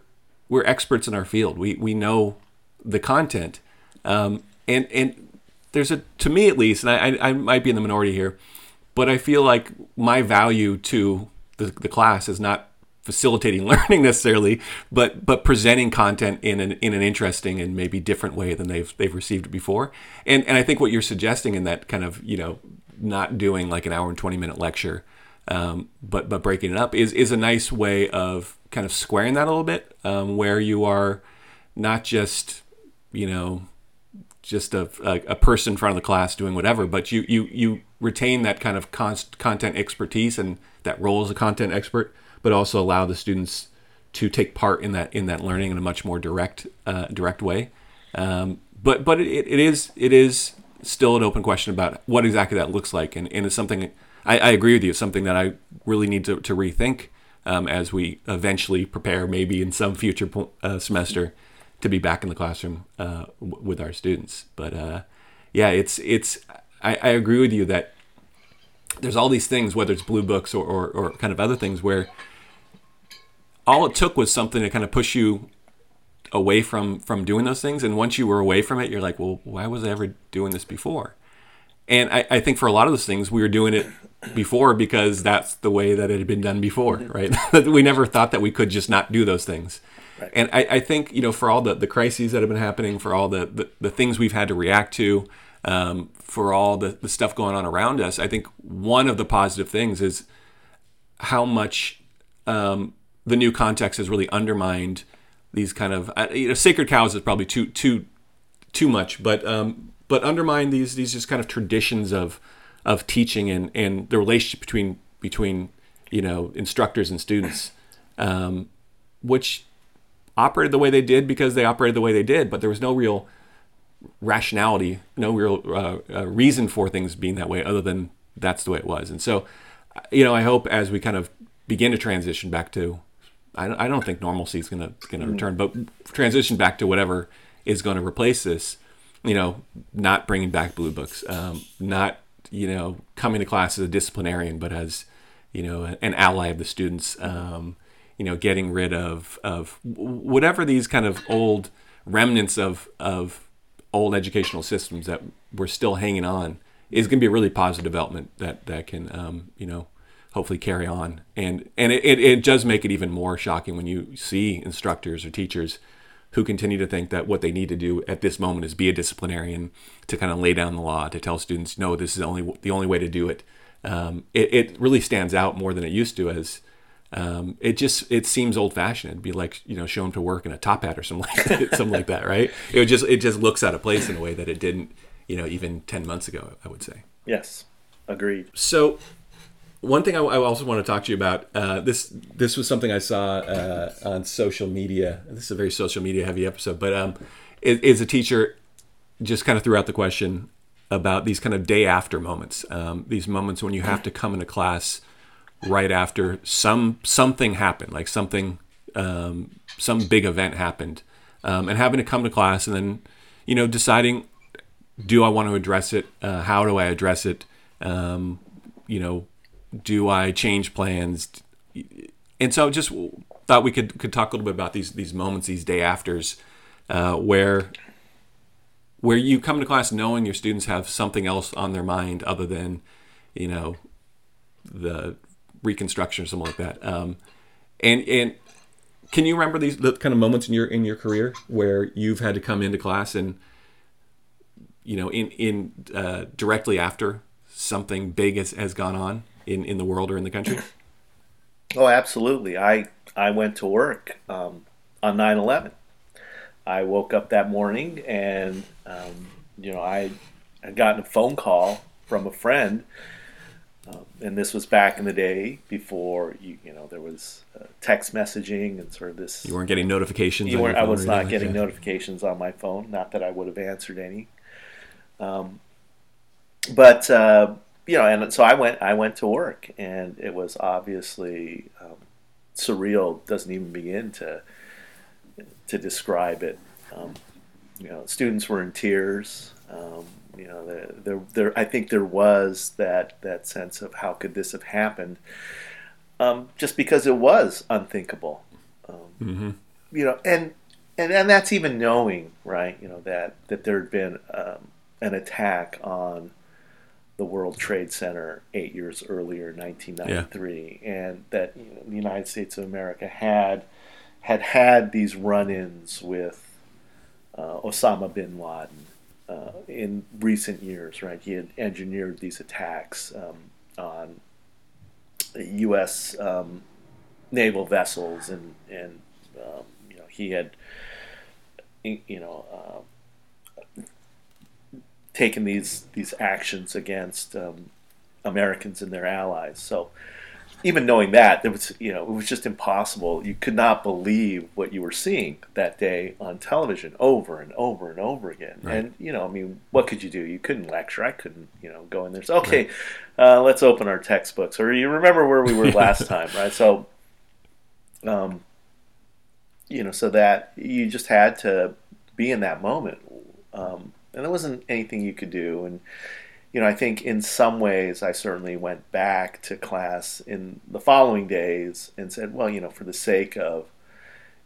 we're experts in our field. We we know the content, um, and and there's a to me at least, and I, I might be in the minority here, but I feel like my value to the, the class is not facilitating <laughs> learning necessarily, but but presenting content in an in an interesting and maybe different way than they've they've received it before. And and I think what you're suggesting in that kind of you know not doing like an hour and 20 minute lecture, um, but but breaking it up is is a nice way of kind of squaring that a little bit, um, where you are not just you know just a, a, person in front of the class doing whatever, but you you you retain that kind of const, content expertise and that role as a content expert, but also allow the students to take part in that in that learning in a much more direct uh, direct way. Um, but but it, it is it is still an open question about what exactly that looks like, and, and it's something I, I agree with you. It's something that I really need to, to rethink um, as we eventually prepare, maybe in some future uh, semester, to be back in the classroom uh, w- with our students. But uh, yeah, it's it's I, I, agree with you that there's all these things, whether it's blue books or, or, or kind of other things, where all it took was something to kind of push you away from from doing those things. And once you were away from it you're like well why was i ever doing this before? And I, I think for a lot of those things we were doing it before because that's the way that it had been done before right? <laughs> We never thought that we could just not do those things right. and I, I, think you know for all the, the crises that have been happening for all the, the, the things we've had to react to um, for all the, the stuff going on around us i think one of the positive things is how much um, the new context has really undermined these kind of uh, you know sacred cows is probably too too too much, but um, but undermine these these just kind of traditions of of teaching and and the relationship between between you know instructors and students, um, which operated the way they did because they operated the way they did, but there was no real rationality, no real uh, uh, reason for things being that way other than that's the way it was. And so, you know, I hope as we kind of begin to transition back to I, I don't think normalcy is going to going to return, but transition back to whatever is going to replace this. You know, not bringing back blue books, um, not you know coming to class as a disciplinarian, but as you know an ally of the students. Um, you know, getting rid of of whatever these kind of old remnants of of old educational systems that we're still hanging on is going to be a really positive development that that can um, you know hopefully carry on. And and it, it, it, does make it even more shocking when you see instructors or teachers who continue to think that what they need to do at this moment is be a disciplinarian to kind of lay down the law to tell students no this is only the only way to do it. Um, it, it really stands out more than it used to as um, it just it seems old fashioned. It'd be like you know show him to work in a top hat or something like <laughs> that, something like that, right? It just it just looks out of place in a way that it didn't you know even ten months ago. I would say. Yes, agreed. So one thing I, I, also want to talk to you about uh, this this was something I saw uh, on social media. This is a very social media heavy episode, but um, is a teacher just kind of threw out the question about these kind of day after moments, um, these moments when you have to come into class right after some something happened, like something um, some big event happened, um, and having to come to class and then you know deciding do I want to address it, uh, how do I address it, um, you know do I change plans? And so just thought we could could talk a little bit about these these moments, these day afters, uh, where where you come to class knowing your students have something else on their mind other than, you know, the reconstruction or something like that. Um, and and can you remember these the kind of moments in your in your career where you've had to come into class and you know in in uh, directly after something big has, has gone on in, in the world or in the country? <clears throat> Oh, absolutely. I I went to work um, on 9/11. I woke up that morning and um, you know I had gotten a phone call from a friend, um, and this was back in the day before you you know there was uh, text messaging and sort of this. You weren't getting notifications. You weren't, I was not getting that? notifications on my phone. Not that I would have answered any. Um, but uh, you know, and so I went. I went to work, and it was obviously um, surreal. Doesn't even begin to to describe it. Um, you know, students were in tears. You know, there, there, there, I think there was that that sense of how could this have happened, um, just because it was unthinkable. Um, Mm-hmm. You know, and and and that's even knowing, right? You know that that there had been um, an attack on the World Trade Center eight years earlier, 1993, and that you know, the United States of America had had had these run-ins with uh, Osama bin Laden uh, in recent years, right? He had engineered these attacks um, on U.S. Um, naval vessels, and and um, you know he had you know uh, taken these these actions against um, Americans and their allies. So even knowing that, there was you know it was just impossible. You could not believe what you were seeing that day on television over and over and over again. Right. And you know, I mean, what could you do? You couldn't lecture. I couldn't you know go in there. So okay, uh, let's open our textbooks, or you remember where we were <laughs> last time, right? So. Um, you know, so that you just had to be in that moment, um, and there wasn't anything you could do. And you know, I think in some ways, I certainly went back to class in the following days and said, well, you know, for the sake of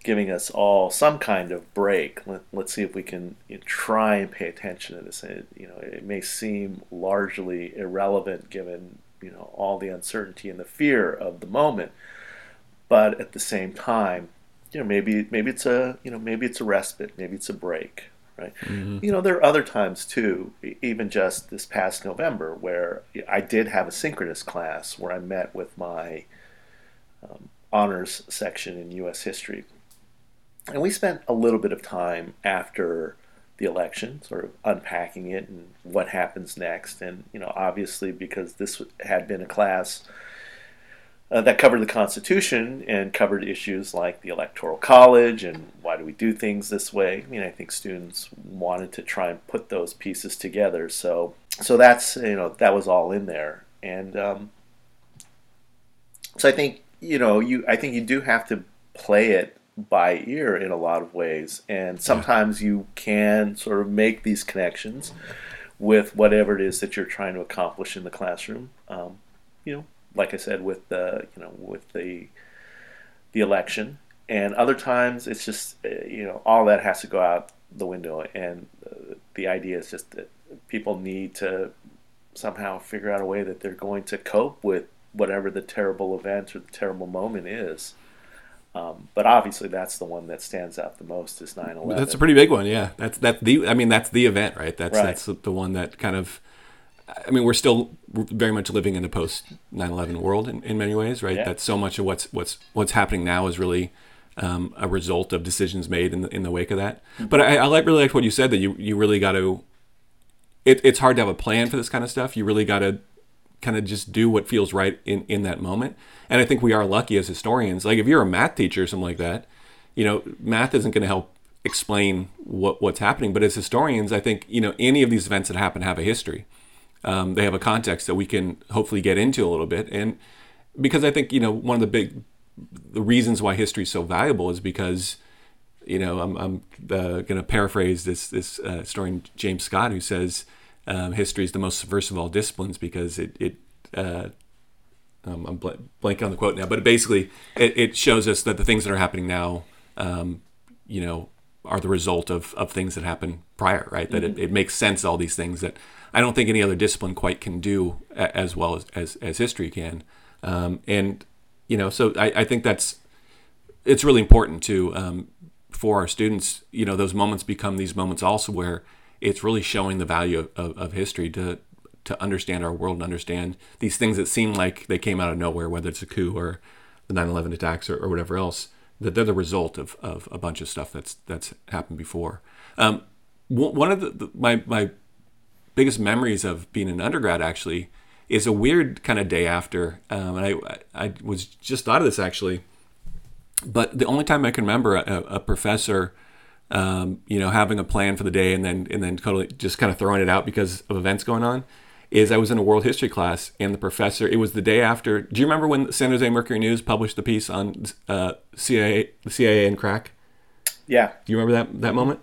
giving us all some kind of break, let, let's see if we can you know, try and pay attention to this. It, you know, it may seem largely irrelevant given you know all the uncertainty and the fear of the moment, but at the same time, you know, maybe maybe it's a you know maybe it's a respite, maybe it's a break, right? You know, there are other times too, even just this past November, where I did have a synchronous class where I met with my um, honors section in U.S. history, and we spent a little bit of time after the election, sort of unpacking it and what happens next. And you know, obviously, because this had been a class uh, that covered the Constitution and covered issues like the Electoral College and why do we do things this way. I mean, I think students wanted to try and put those pieces together. So, so that's you know that was all in there, and um, so I think you know you I think you do have to play it by ear in a lot of ways, and sometimes you can sort of make these connections with whatever it is that you're trying to accomplish in the classroom. Um, you know, like I said, with the you know with the the election, and other times it's just uh, you know all that has to go out the window, and uh, the idea is just that people need to somehow figure out a way that they're going to cope with whatever the terrible event or the terrible moment is. Um, but obviously, that's the one that stands out the most is 9/11. That's a pretty big one, yeah. That's that's the. I mean, that's the event, right? That's Right. that's the one that kind of. I mean, we're still very much living in the post 9/11 world in, in many ways, right? Yeah. That so much of what's what's what's happening now is really um, a result of decisions made in the in the wake of that. Mm-hmm. But I, I like really liked what you said that you you really got to. It, it's hard to have a plan for this kind of stuff. You really got to kind of just do what feels right in, in that moment. And I think we are lucky as historians. Like if you're a math teacher or something like that, you know, math isn't going to help explain what what's happening. But as historians, I think you know any of these events that happen have a history. Um, they have a context that we can hopefully get into a little bit. And because I think you know one of the big the reasons why history is so valuable is because you know I'm, I'm uh, going to paraphrase this this uh, historian James Scott who says um, history is the most subversive of all disciplines because it it uh, um, I'm bl- blanking on the quote now, but basically it, it shows us that the things that are happening now, um, you know, are the result of, of things that happened prior, right? That it, it makes sense, all these things that I don't think any other discipline quite can do a- as well as, as, as history can. Um, and, you know, so I, I think that's, it's really important to, um, for our students, you know, those moments become these moments also where it's really showing the value of, of, of history to, to understand our world and understand these things that seem like they came out of nowhere, whether it's a coup or the 9/11 attacks or, or whatever else. That they're the result of, of a bunch of stuff that's that's happened before. Um, one of the, the, my my biggest memories of being an undergrad actually is a weird kind of day after, um, and I I was just thought of this actually, but the only time I can remember a, a professor um, you know, having a plan for the day and then and then totally just kind of throwing it out because of events going on. Is I was in a world history class and the professor. It was the day after. Do you remember when the San Jose Mercury News published the piece on uh, CIA, the CIA and crack? Yeah. Do you remember that that moment?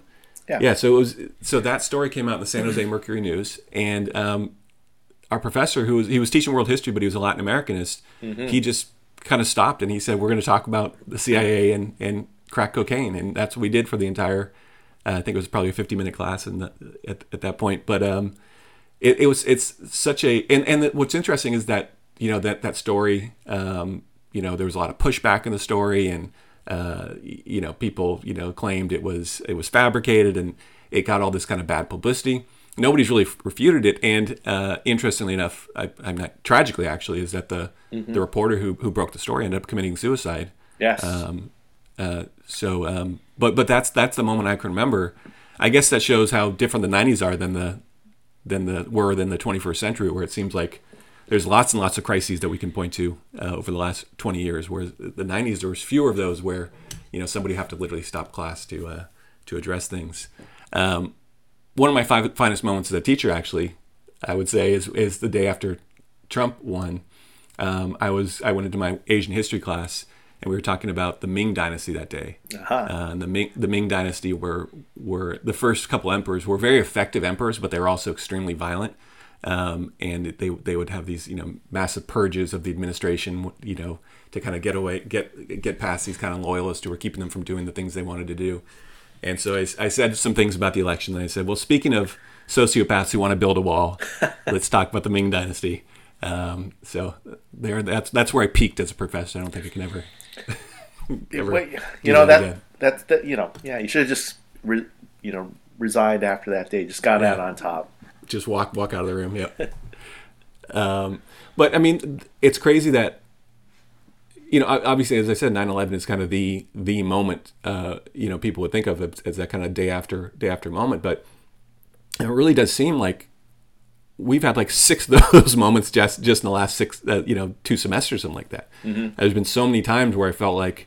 Yeah. Yeah. So it was. So that story came out in the San Jose Mercury News, and um, our professor, who was he was teaching world history, but he was a Latin Americanist. Mm-hmm. He just kind of stopped and he said, "We're going to talk about the CIA and and crack cocaine, and that's what we did for the entire. Uh, I think it was probably a 50 minute class the, at, at that point. But um, it, it, was it's such a and and what's interesting is that you know that that story. Um, you know, there was a lot of pushback in the story, and uh, you know, people you know claimed it was it was fabricated, and it got all this kind of bad publicity. Nobody's really refuted it, and uh, interestingly enough, I, am not tragically actually, is that the mm-hmm. the reporter who who broke the story ended up committing suicide. Yes. Um, uh, so, um, but but that's that's the moment I can remember. I guess that shows how different the '90s are than the than the were than the 21st century, where it seems like there's lots and lots of crises that we can point to uh, over the last 20 years. Whereas the '90s there was fewer of those where you know somebody have to literally stop class to uh, to address things. Um, one of my five, finest moments as a teacher, actually, I would say, is is the day after Trump won. Um, I was I went into my Asian history class and we were talking about the Ming Dynasty that day. Uh-huh. Uh, and the Ming, the Ming Dynasty were were the first couple emperors were very effective emperors, but they were also extremely violent. Um, and they they would have these you know massive purges of the administration, you know, to kind of get away get get past these kind of loyalists who were keeping them from doing the things they wanted to do. And so I, I said some things about the election. And I said, well, speaking of sociopaths who want to build a wall, <laughs> let's talk about the Ming Dynasty. Um, so there, that's that's where I peaked as a professor. I don't think I can ever Wait, you know that, that that's that you know yeah you should have just re, you know resigned after that day just got yeah. out on top. Just walk walk out of the room yeah <laughs> um, but I mean it's crazy that you know obviously as I said 9/11 is kind of the the moment uh, you know people would think of as, as that kind of day after day after moment but it really does seem like we've had like six of those <laughs> moments just just in the last six uh, you know two semesters something like that mm-hmm. there's been so many times where i felt like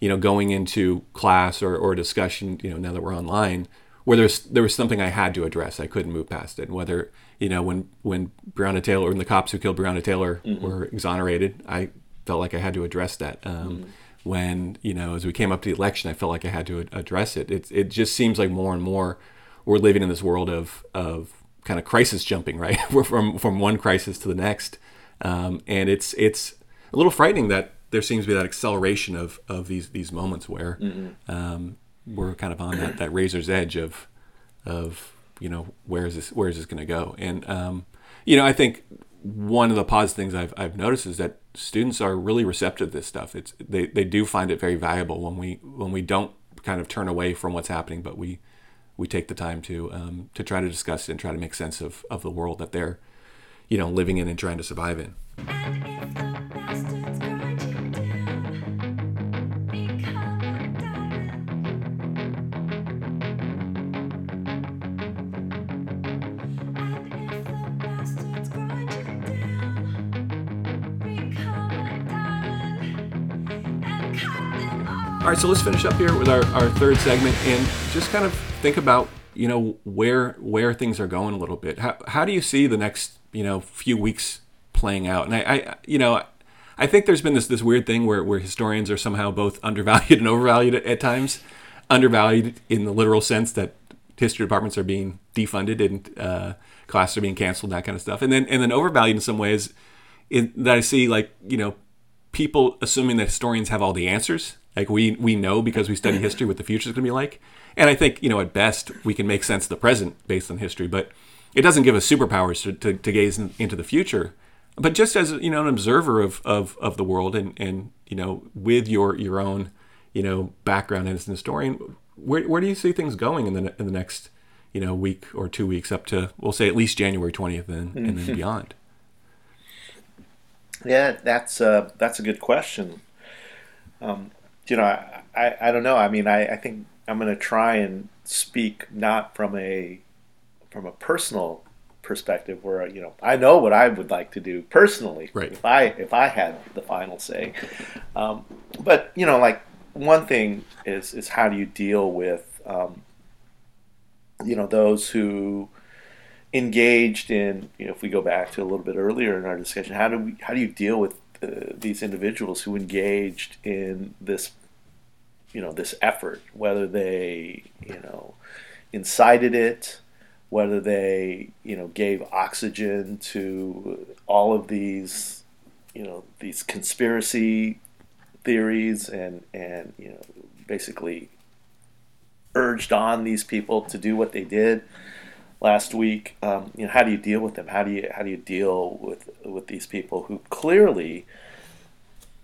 you know going into class or, or discussion you know now that we're online where there's there was something i had to address i couldn't move past it and whether you know when when breonna taylor and the cops who killed breonna taylor mm-hmm. were exonerated i felt like i had to address that um, mm-hmm. when you know as we came up to the election i felt like i had to address it it, it just seems like more and more we're living in this world of of kind of crisis jumping, right? <laughs> We're from from one crisis to the next, um, and it's it's a little frightening that there seems to be that acceleration of of these these moments where mm-hmm. um, we're kind of on that that razor's edge of of you know where is this where is this going to go? And um, you know, I think one of the positive things I've I've noticed is that students are really receptive to this stuff. It's they they do find it very valuable when we when we don't kind of turn away from what's happening, but we we take the time to um, to try to discuss and try to make sense of, of the world that they're you know living in and trying to survive in. All right, so let's finish up here with our, our third segment and just kind of think about you know where where things are going a little bit. How how do you see the next you know few weeks playing out? And I, I you know I think there's been this this weird thing where where historians are somehow both <laughs> undervalued and overvalued at, at times. Undervalued in the literal sense that history departments are being defunded and uh, classes are being canceled, that kind of stuff, and then and then overvalued in some ways. In, that I see like you know people assuming that historians have all the answers like we we know because we study history what the future is going to be like. And I think you know at best we can make sense of the present based on history, but it doesn't give us superpowers to, to, to gaze in, into the future. But just as you know an observer of, of, of the world and, and you know with your your own you know background as an historian, where, where do you see things going in the in the next you know, week or two weeks up to we'll say at least January twentieth, and and then beyond. Yeah, that's a that's a good question. Um, you know, I, I, I don't know. I mean, I, I think I'm going to try and speak not from a from a personal perspective where you know I know what I would like to do personally Right. if I if I had the final say. Um, but you know, like one thing is is how do you deal with um, you know those who engaged in you know if we go back to a little bit earlier in our discussion how do we how do you deal with uh, these individuals who engaged in this you know this effort whether they you know incited it whether they you know gave oxygen to all of these you know these conspiracy theories and and you know basically urged on these people to do what they did last week. Um, you know, how do you deal with them? How do you how do you deal with with these people who clearly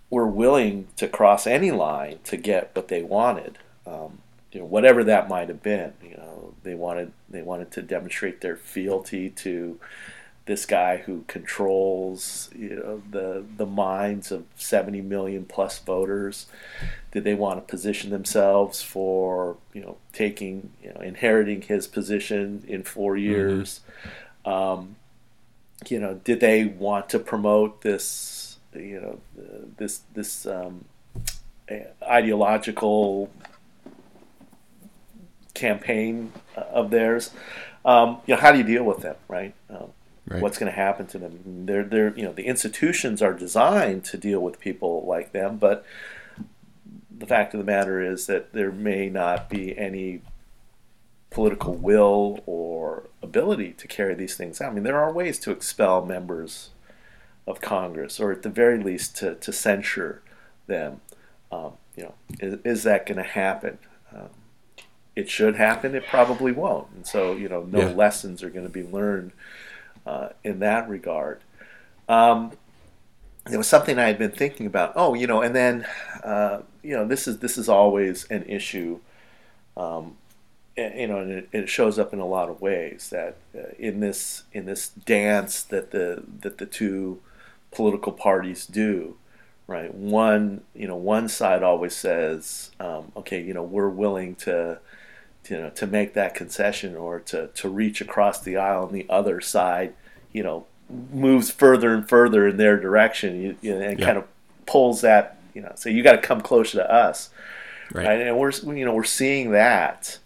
were willing to cross any line to get what they wanted? Um, you know, whatever that might have been. You know, they wanted they wanted to demonstrate their fealty to this guy who controls you know the the minds of 70 million plus voters did they want to position themselves for you know taking you know inheriting his position in 4 years um, you know did they want to promote this you know uh, this this um, ideological campaign of theirs um, you know how do you deal with them right um, Right. what's going to happen to them. They're, they're, you know, the institutions are designed to deal with people like them, but the fact of the matter is that there may not be any political will or ability to carry these things out. I mean, there are ways to expel members of Congress, or at the very least to, to censure them. Um, you know, is, is that going to happen? Um, it should happen. It probably won't. And so, you know, no Yeah. lessons are going to be learned uh, in that regard. Um, it was something I had been thinking about. Oh, you know, and then uh, you know, this is this is always an issue. Um, and, you know, and it, it shows up in a lot of ways that uh, in this in this dance that the that the two political parties do, right? One, you know, one side always says, um, okay, you know, we're willing to you know to make that concession or to to reach across the aisle and the other side you know moves further and further in their direction you, you know, and Yeah. kind of pulls that you know so you got to come closer to us Right. right and we're you know we're seeing that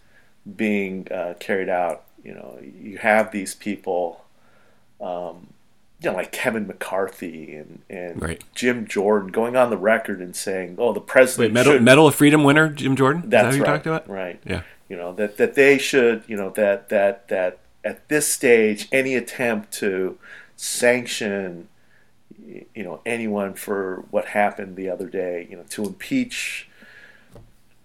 being uh, carried out you know you have these people um, you know like Kevin McCarthy and and Right. Jim Jordan going on the record and saying oh the president Wait, medal, should medal of Freedom winner Jim Jordan. That that's who you right. talked about? Right. Yeah. You know that that they should. You know that that that at this stage, any attempt to sanction, you know, anyone for what happened the other day, you know, to impeach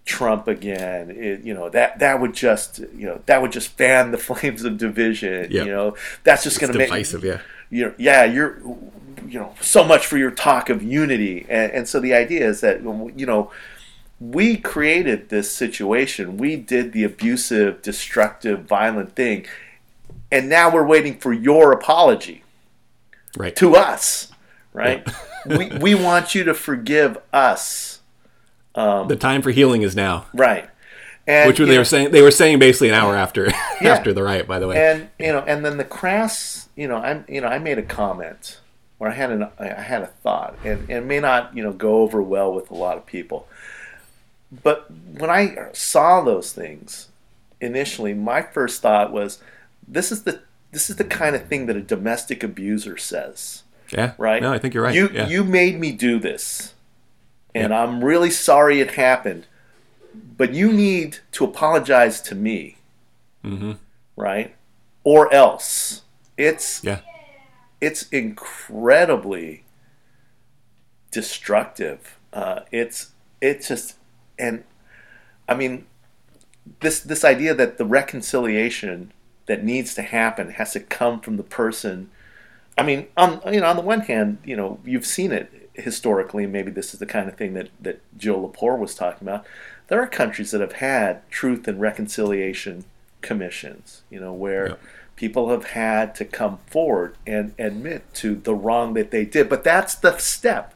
Trump again, it, you know that that would just you know that would just fan the <laughs> flames of division. Yeah. You know that's just going to make divisive. Yeah. you're yeah you're you know so much for your talk of unity and, and so the idea is that you know we created this situation we did the abusive destructive violent thing and now we're waiting for your apology Right. to us right <laughs> we, we want you to forgive us Um, the time for healing is now. right and Which they know, were saying they were saying basically an hour after <laughs> Yeah. after the riot. By the way. and you know and then the crass you know i'm you know i made a comment where i had an i had a thought and, and it may not you know go over well with a lot of people but when i saw those things initially my first thought was this is the this is the kind of thing that a domestic abuser says yeah. right No, I think you're right. you yeah. you made me do this and i'm really sorry it happened but you need to apologize to me mm-hmm. right? Or else it's Yeah. it's incredibly destructive. Uh, it's it's just and I mean this this idea that the reconciliation that needs to happen has to come from the person. I mean, on you know, on the one hand, you know, you've seen it historically. Maybe this is the kind of thing that that Jill Lepore was talking about. There are countries that have had truth and reconciliation commissions, you know, where Yeah. people have had to come forward and admit to the wrong that they did. But that's the step,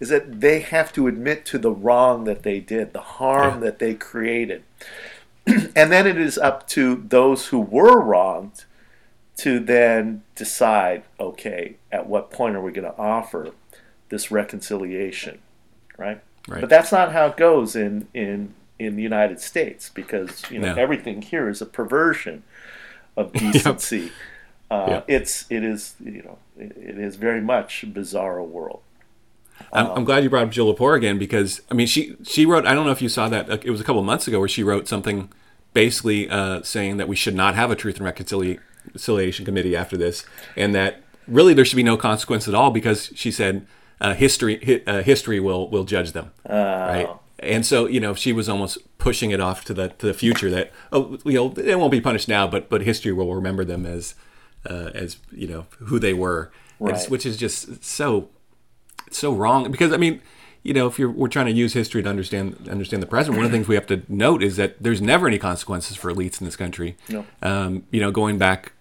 is that they have to admit to the wrong that they did, the harm Yeah. that they created. <clears throat> and then it is up to those who were wronged to then decide okay, at what point are we going to offer this reconciliation, right? Right. But that's not how it goes in, in, in the United States because you know No. everything here is a perversion of <laughs> decency. Uh, Yep. It's it is you know it, it is very much a bizarre world. I'm, Um, I'm glad you brought up Jill Lepore again because I mean she she wrote I don't know if you saw that uh, it was a couple of months ago where she wrote something basically uh, saying that we should not have a Truth and Reconciliation Committee after this and that really there should be no consequence at all because she said uh, history hi, uh, history will will judge them right and so you know she was almost pushing it off to the to the future that oh you know they won't be punished now but but history will remember them as uh, as you know who they were Right. which is just so so wrong because I mean, you know, if you're we're trying to use history to understand understand the present, one of the things we have to note is that there's never any consequences for elites in this country. No. Um, you know, going back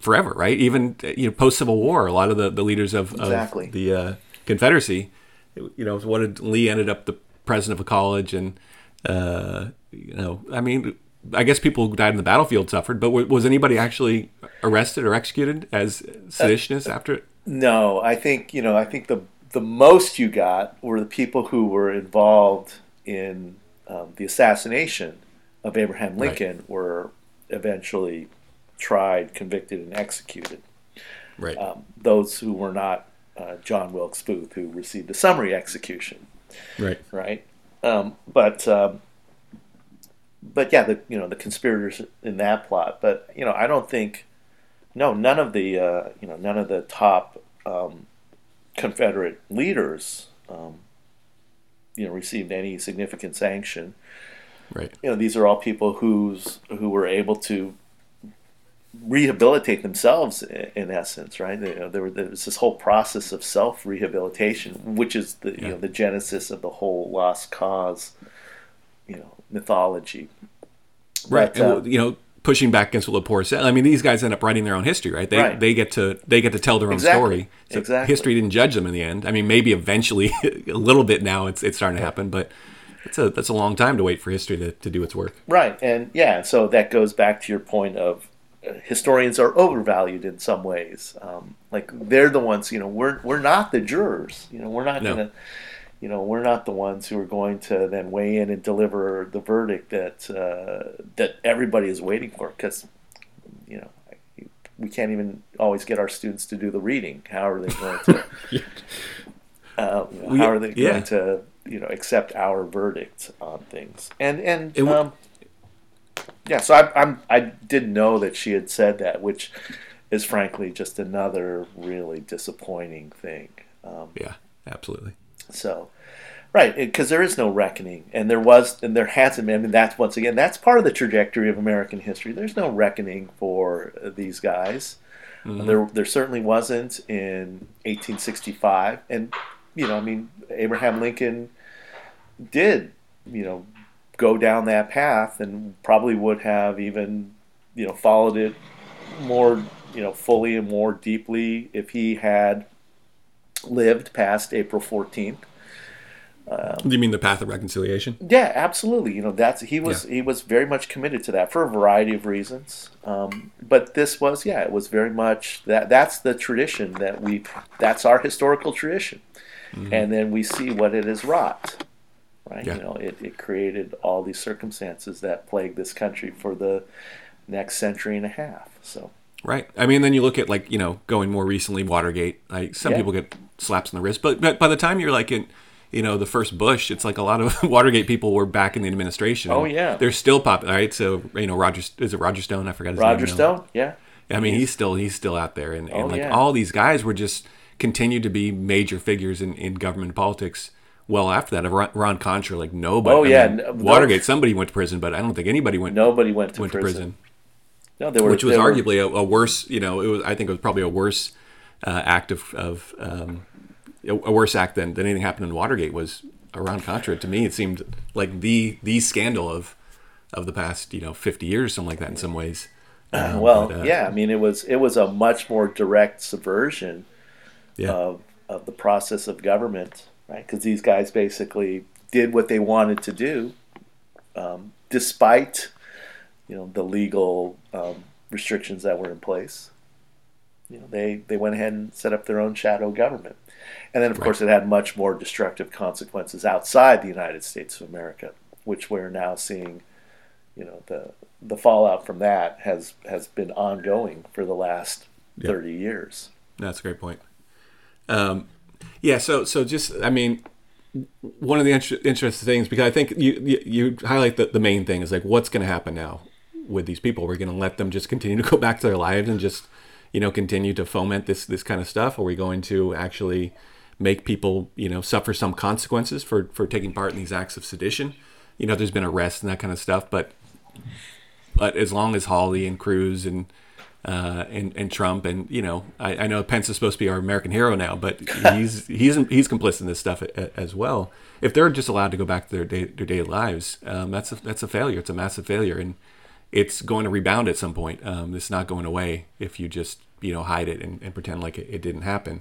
forever, right? Even you know, post Civil War, a lot of the, the leaders of, Exactly. of the uh, Confederacy, you know, what did Lee ended up the president of a college, and uh, you know, I mean. I guess people who died in the battlefield suffered, but w- was anybody actually arrested or executed as seditionists after it? No, I think you know. I think the the most you got were the people who were involved in um, the assassination of Abraham Right. Lincoln were eventually tried, convicted, and executed. Right. Um, those who were not uh, John Wilkes Booth, who received a summary execution, right. right? Um, but um, but yeah, the you know the conspirators in that plot. But you know, I don't think no, none of the uh, you know none of the top um, Confederate leaders um, you know received any significant sanction. Right. You know, these are all people who's who were able to rehabilitate themselves in essence, right? You know, there, was this whole process of self rehabilitation, which is the you know the genesis of the whole lost cause, you know, mythology. right But, and, uh, you know pushing back against what Lepore said i mean these guys end up writing their own history right they Right. they get to they get to tell their own Exactly. story so Exactly. history didn't judge them in the end i mean maybe eventually <laughs> a little bit now it's it's starting to happen but it's a that's a long time to wait for history to, to do its work Right, and yeah, so that goes back to your point of uh, historians are overvalued in some ways. Um, like they're the ones, you know, we're we're not the jurors. You know, we're not No. gonna, you know, we're not the ones who are going to then weigh in and deliver the verdict that uh, that everybody is waiting for. Because, you know, we can't even always get our students to do the reading. How are they going to? <laughs> uh, We- how are they yeah. going to, you know, accept our verdict on things? And and It um, yeah, so I, I'm I didn't know that she had said that, which is frankly just another really disappointing thing. Um, yeah absolutely so, right, because there is no reckoning, and there was, and there hasn't been. I mean, that's once again, that's part of the trajectory of American history. There's no reckoning for these guys. There, there certainly wasn't in 1865, and you know, I mean, Abraham Lincoln did, you know, go down that path, and probably would have even, you know, followed it more, you know, fully and more deeply if he had lived past April 14th. do you mean the path of reconciliation Yeah, absolutely. You know, that's he was he was very much committed to that for a variety of reasons. Um, but this was, yeah, it was very much that. That's the tradition that we. That's our historical tradition, and then we see what it has wrought. Right. Yeah. You know, it, it created all these circumstances that plagued this country for the next century and a half. So. Right. I mean, then you look at like you know going more recently Watergate. Like some Yeah. people get slaps on the wrist, but but by the time you're like in you know the first Bush, it's like a lot of <laughs> Watergate people were back in the administration. Oh, yeah. they're still popular. Right. So you know Roger is it Roger Stone? I forgot his Roger name. now. Stone, yeah. I mean, he's still he's still out there, and, and Oh, like yeah. all these guys were just continued to be major figures in, in government politics. Well, after that, Iran, Iran Contra, like nobody. Oh, I yeah, mean, no- Watergate. Somebody went to prison, but I don't think anybody went Nobody went to went prison. to prison No, they were, which was they were- arguably a, a worse. You know, it was. I think it was probably a worse uh, act of, of um, a worse act than, than anything happened in Watergate was Iran Contra. To me, it seemed like the the scandal of of the past you know 50 years, something like that in some ways. <clears throat> Um, well, but, uh, yeah, I mean, it was it was a much more direct subversion yeah, of of the process of government, right? Because these guys basically did what they wanted to do, um, despite you know the legal um, restrictions that were in place. You know, they they went ahead and set up their own shadow government, and then of Right. course it had much more destructive consequences outside the United States of America, which we're now seeing. You know, the the fallout from that has has been ongoing for the last Yeah. thirty years. That's a great point. Um, yeah, so so just I mean, one of the inter- interesting things because I think you you, you highlight the, the main thing is like what's going to happen now with these people? We're going to let them just continue to go back to their lives and just you know continue to foment this this kind of stuff? Are we going to actually make people you know suffer some consequences for for taking part in these acts of sedition? You know, there's been arrests and that kind of stuff, but but as long as Hawley and Cruz and uh, and and Trump and you know I, I know Pence is supposed to be our American hero now, but he's <laughs> he's he's complicit in this stuff as well. If they're just allowed to go back to their day, their daily lives, um, that's a that's a failure. It's a massive failure, and it's going to rebound at some point. Um, it's not going away if you just you know hide it and, and pretend like it, it didn't happen.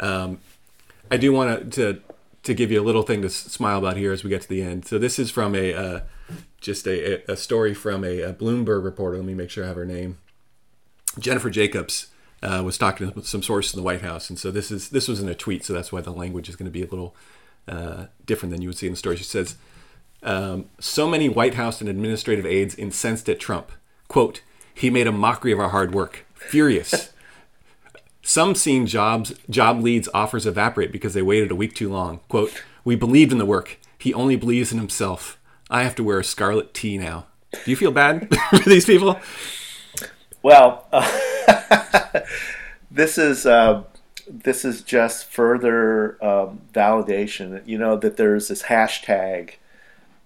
Um, I do want to to give you a little thing to smile about here as we get to the end. So this is from a uh, just a, a story from a, a Bloomberg reporter. Let me make sure I have her name. Jennifer Jacobs uh, was talking to some sources in the White House, and so this is this was in a tweet, so that's why the language is going to be a little uh, different than you would see in the story. She says, um, "So many White House and administrative aides incensed at Trump. Quote: He made a mockery of our hard work. Furious." <laughs> Some seen jobs job leads offers evaporate because they waited a week too long. Quote, we believed in the work. He only believes in himself. I have to wear a scarlet tee now. Do you feel bad <laughs> for these people? Well, <laughs> this is uh, this is just further um, validation. You know that there's this hashtag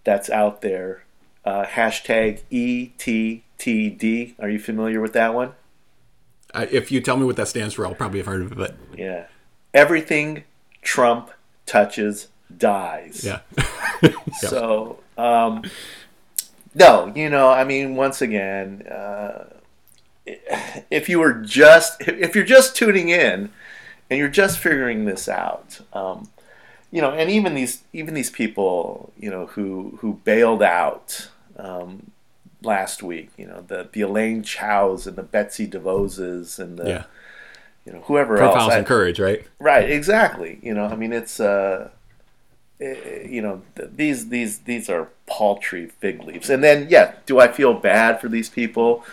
that's out there, uh, hashtag ETTD. Are you familiar with that one? If you tell me what that stands for, I'll probably have heard of it. But Yeah. Everything Trump touches dies. yeah, <laughs> So, um, no, you know, I mean, once again, uh, if you were just, if you're just tuning in and you're just figuring this out, um, you know, and even these, even these people, you know, who who bailed out um, last week, you know, the the Elaine Chao's and the Betsy DeVoses and the, yeah. you know, whoever Profiles else. in courage, right? Right, exactly. You know, I mean, it's uh, eh, you know, th- these these these are paltry fig leaves. And then, yeah, do I feel bad for these people?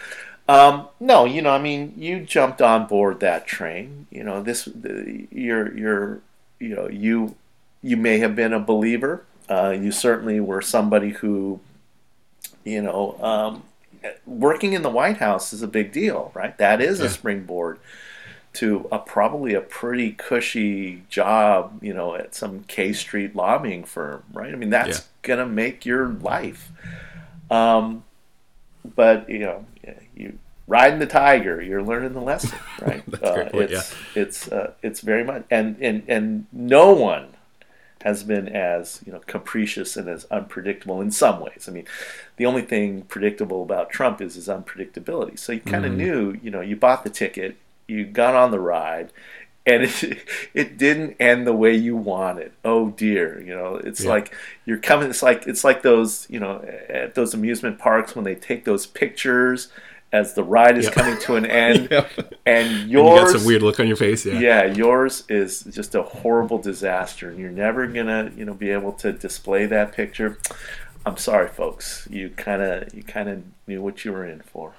Um, no, you know, I mean, you jumped on board that train. You know, this the, you're you're you know you you may have been a believer. Uh, you certainly were somebody who, you know, um, working in the White House is a big deal, right? That is a springboard to a probably a pretty cushy job, you know, at some K Street lobbying firm, right? I mean, that's Yeah. gonna make your life. Um, but you know, riding the tiger, you're learning the lesson, <laughs> right? That's a great point, it's it's uh, it's very much, and and and no one has been as you know capricious and as unpredictable in some ways. I mean, the only thing predictable about Trump is his unpredictability. So you kind of knew, you know, you bought the ticket, you got on the ride, and it <laughs> it didn't end the way you wanted. Oh dear, you know, it's Yeah. like you're coming. It's like it's like those you know at those amusement parks when they take those pictures as the ride is coming to an <laughs> end, Yeah. and You got some weird look on your face. Yeah. yeah, yours is just a horrible disaster, and you're never gonna, you know, be able to display that picture. I'm sorry, folks. You kind of, you kind of knew what you were in for.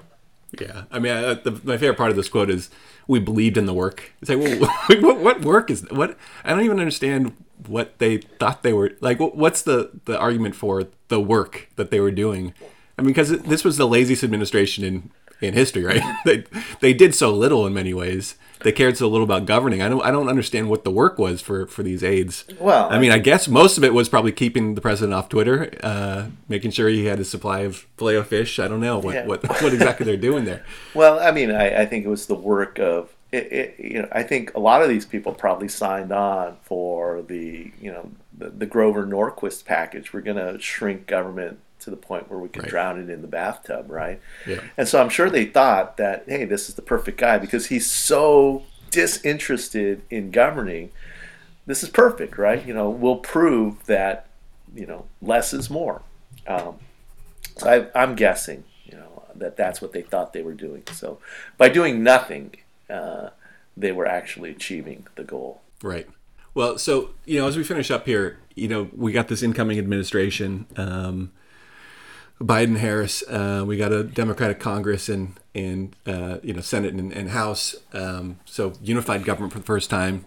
Yeah, I mean, I, the, my favorite part of this quote is, "We believed in the work." It's like, well, <laughs> what, what work is what? I don't even understand what they thought they were like. What, what's the the argument for the work that they were doing? I mean, because this was the laziest administration in in history, right? <laughs> they they did so little in many ways. They cared so little about governing. I don't I don't understand what the work was for for these aides. Well, I mean, I guess most of it was probably keeping the president off Twitter, uh, making sure he had his supply of filet of fish. I don't know what Yeah. what, <laughs> what exactly they're doing there. <laughs> Well, I mean, I, I think it was the work of, it, it, you know, I think a lot of these people probably signed on for the, you know, the, the Grover Norquist package. We're going to shrink government to the point where we could Right. drown it in the bathtub, right? Yeah. And so I'm sure they thought that, hey, this is the perfect guy because he's so disinterested in governing. This is perfect, right? You know, we'll prove that, you know, less is more. Um, so I, I'm guessing, you know, that that's what they thought they were doing. So by doing nothing, uh, they were actually achieving the goal. Right. Well, so you know, as we finish up here, you know, we got this incoming administration, um, Biden Harris. Uh, we got a Democratic Congress and and uh, you know Senate and, and House. Um, so unified government for the first time.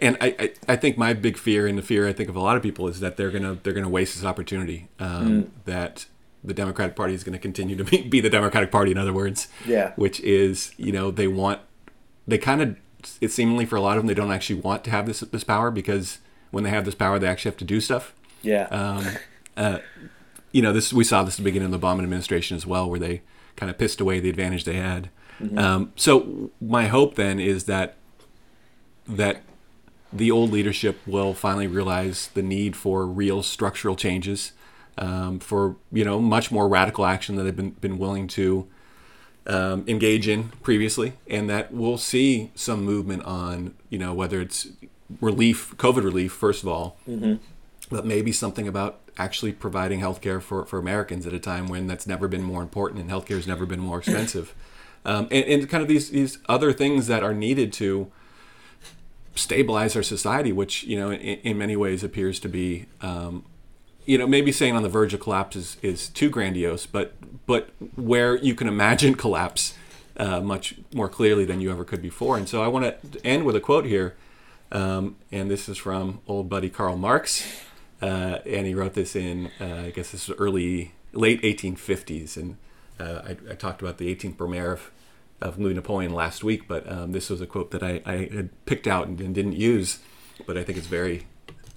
And I, I, I think my big fear and the fear I think of a lot of people is that they're gonna they're gonna waste this opportunity. Um, That the Democratic Party is going to continue to be, be the Democratic Party. In other words, Yeah. which is you know they want they kind of it seemingly for a lot of them they don't actually want to have this this power because when they have this power they actually have to do stuff Yeah. <laughs> you know this we saw this at the beginning of the Obama administration as well where they kind of pissed away the advantage they had. Um, so my hope then is that that the old leadership will finally realize the need for real structural changes um, for you know much more radical action that they've been, been willing to um, engage in previously, and that we'll see some movement on you know whether it's relief, COVID relief first of all, but maybe something about actually providing healthcare for, for Americans at a time when that's never been more important and healthcare has never been more expensive, um, and, and kind of these these other things that are needed to stabilize our society, which you know in, in many ways appears to be, um, you know, maybe saying on the verge of collapse is, is too grandiose, but but where you can imagine <laughs> collapse uh, much more clearly than you ever could before. And so I want to end with a quote here, um, and this is from old buddy Karl Marx, uh, and he wrote this in uh, I guess this is early late 1850s, and uh, I, I talked about the 18th Brumaire of of Louis Napoleon last week, but um, this was a quote that I, I had picked out and, and didn't use, but I think it's very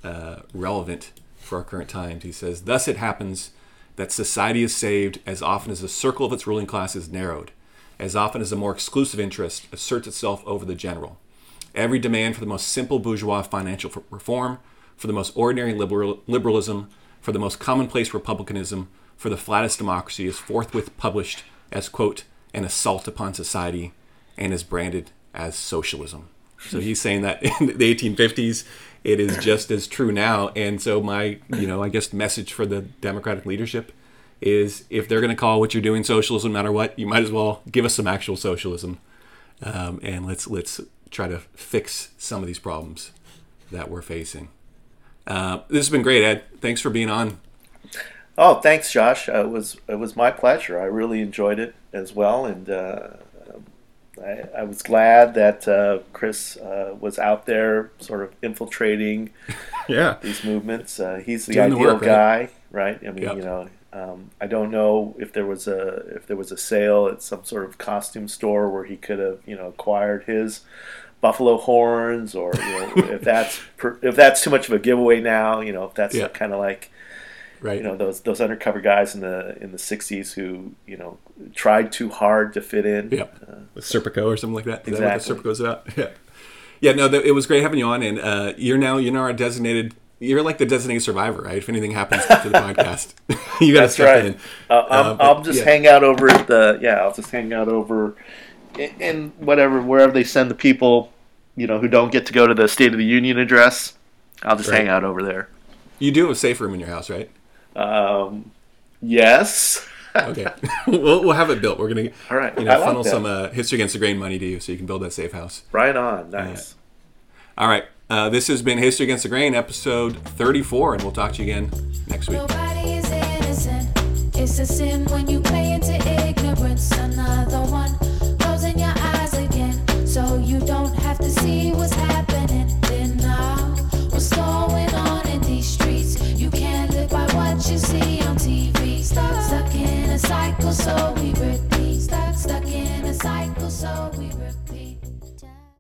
uh, relevant for our current times. He says, Thus it happens that society is saved as often as the circle of its ruling class is narrowed, as often as a more exclusive interest asserts itself over the general. Every demand for the most simple bourgeois financial reform, for the most ordinary liberal, liberalism, for the most commonplace republicanism, for the flattest democracy is forthwith published as, quote, an assault upon society and is branded as socialism. So he's saying that <laughs> in the 1850s, it is just as true now. And so my, you know, I guess message for the Democratic leadership is if they're going to call what you're doing socialism, no matter what, you might as well give us some actual socialism, um, and let's let's try to fix some of these problems that we're facing. Uh, this has been great, Ed. Thanks for being on. Oh, thanks, Josh. Uh, it was it was my pleasure. I really enjoyed it as well, and uh, I, I was glad that uh, Chris uh, was out there, sort of infiltrating <laughs> Yeah. these movements. Uh, he's the Doing the ideal work, right? guy, right? I mean, Yep. you know, um, I don't know if there was a if there was a sale at some sort of costume store where he could have you know acquired his buffalo horns, or you know, if that's <laughs> per, if that's too much of a giveaway now. You know, if that's Yeah. kind of like Right. you know those those undercover guys in the in the '60s who you know tried too hard to fit in. Yep. With Serpico or something like that. Is Exactly. that what the Serpico's about? <laughs> Yeah. Yeah, no, th- it was great having you on, and uh, you're now you're now our designated. You're like the designated survivor, right? If anything happens to the podcast, <laughs> you got to step right. in. Uh, I'll, Uh, but, I'll just yeah. hang out over at the yeah. I'll just hang out over in, in whatever wherever they send the people, you know, who don't get to go to the State of the Union address. I'll just Right. hang out over there. You do have a safe room in your house, right? Um, yes. <laughs> Okay, <laughs> we'll, we'll have it built. We're gonna, All right. you know, like funnel that. some uh, history against the grain money to you, so you can build that safe house. right on. Nice. All right, uh, this has been History Against the Grain, episode 34, and we'll talk to you again next week. We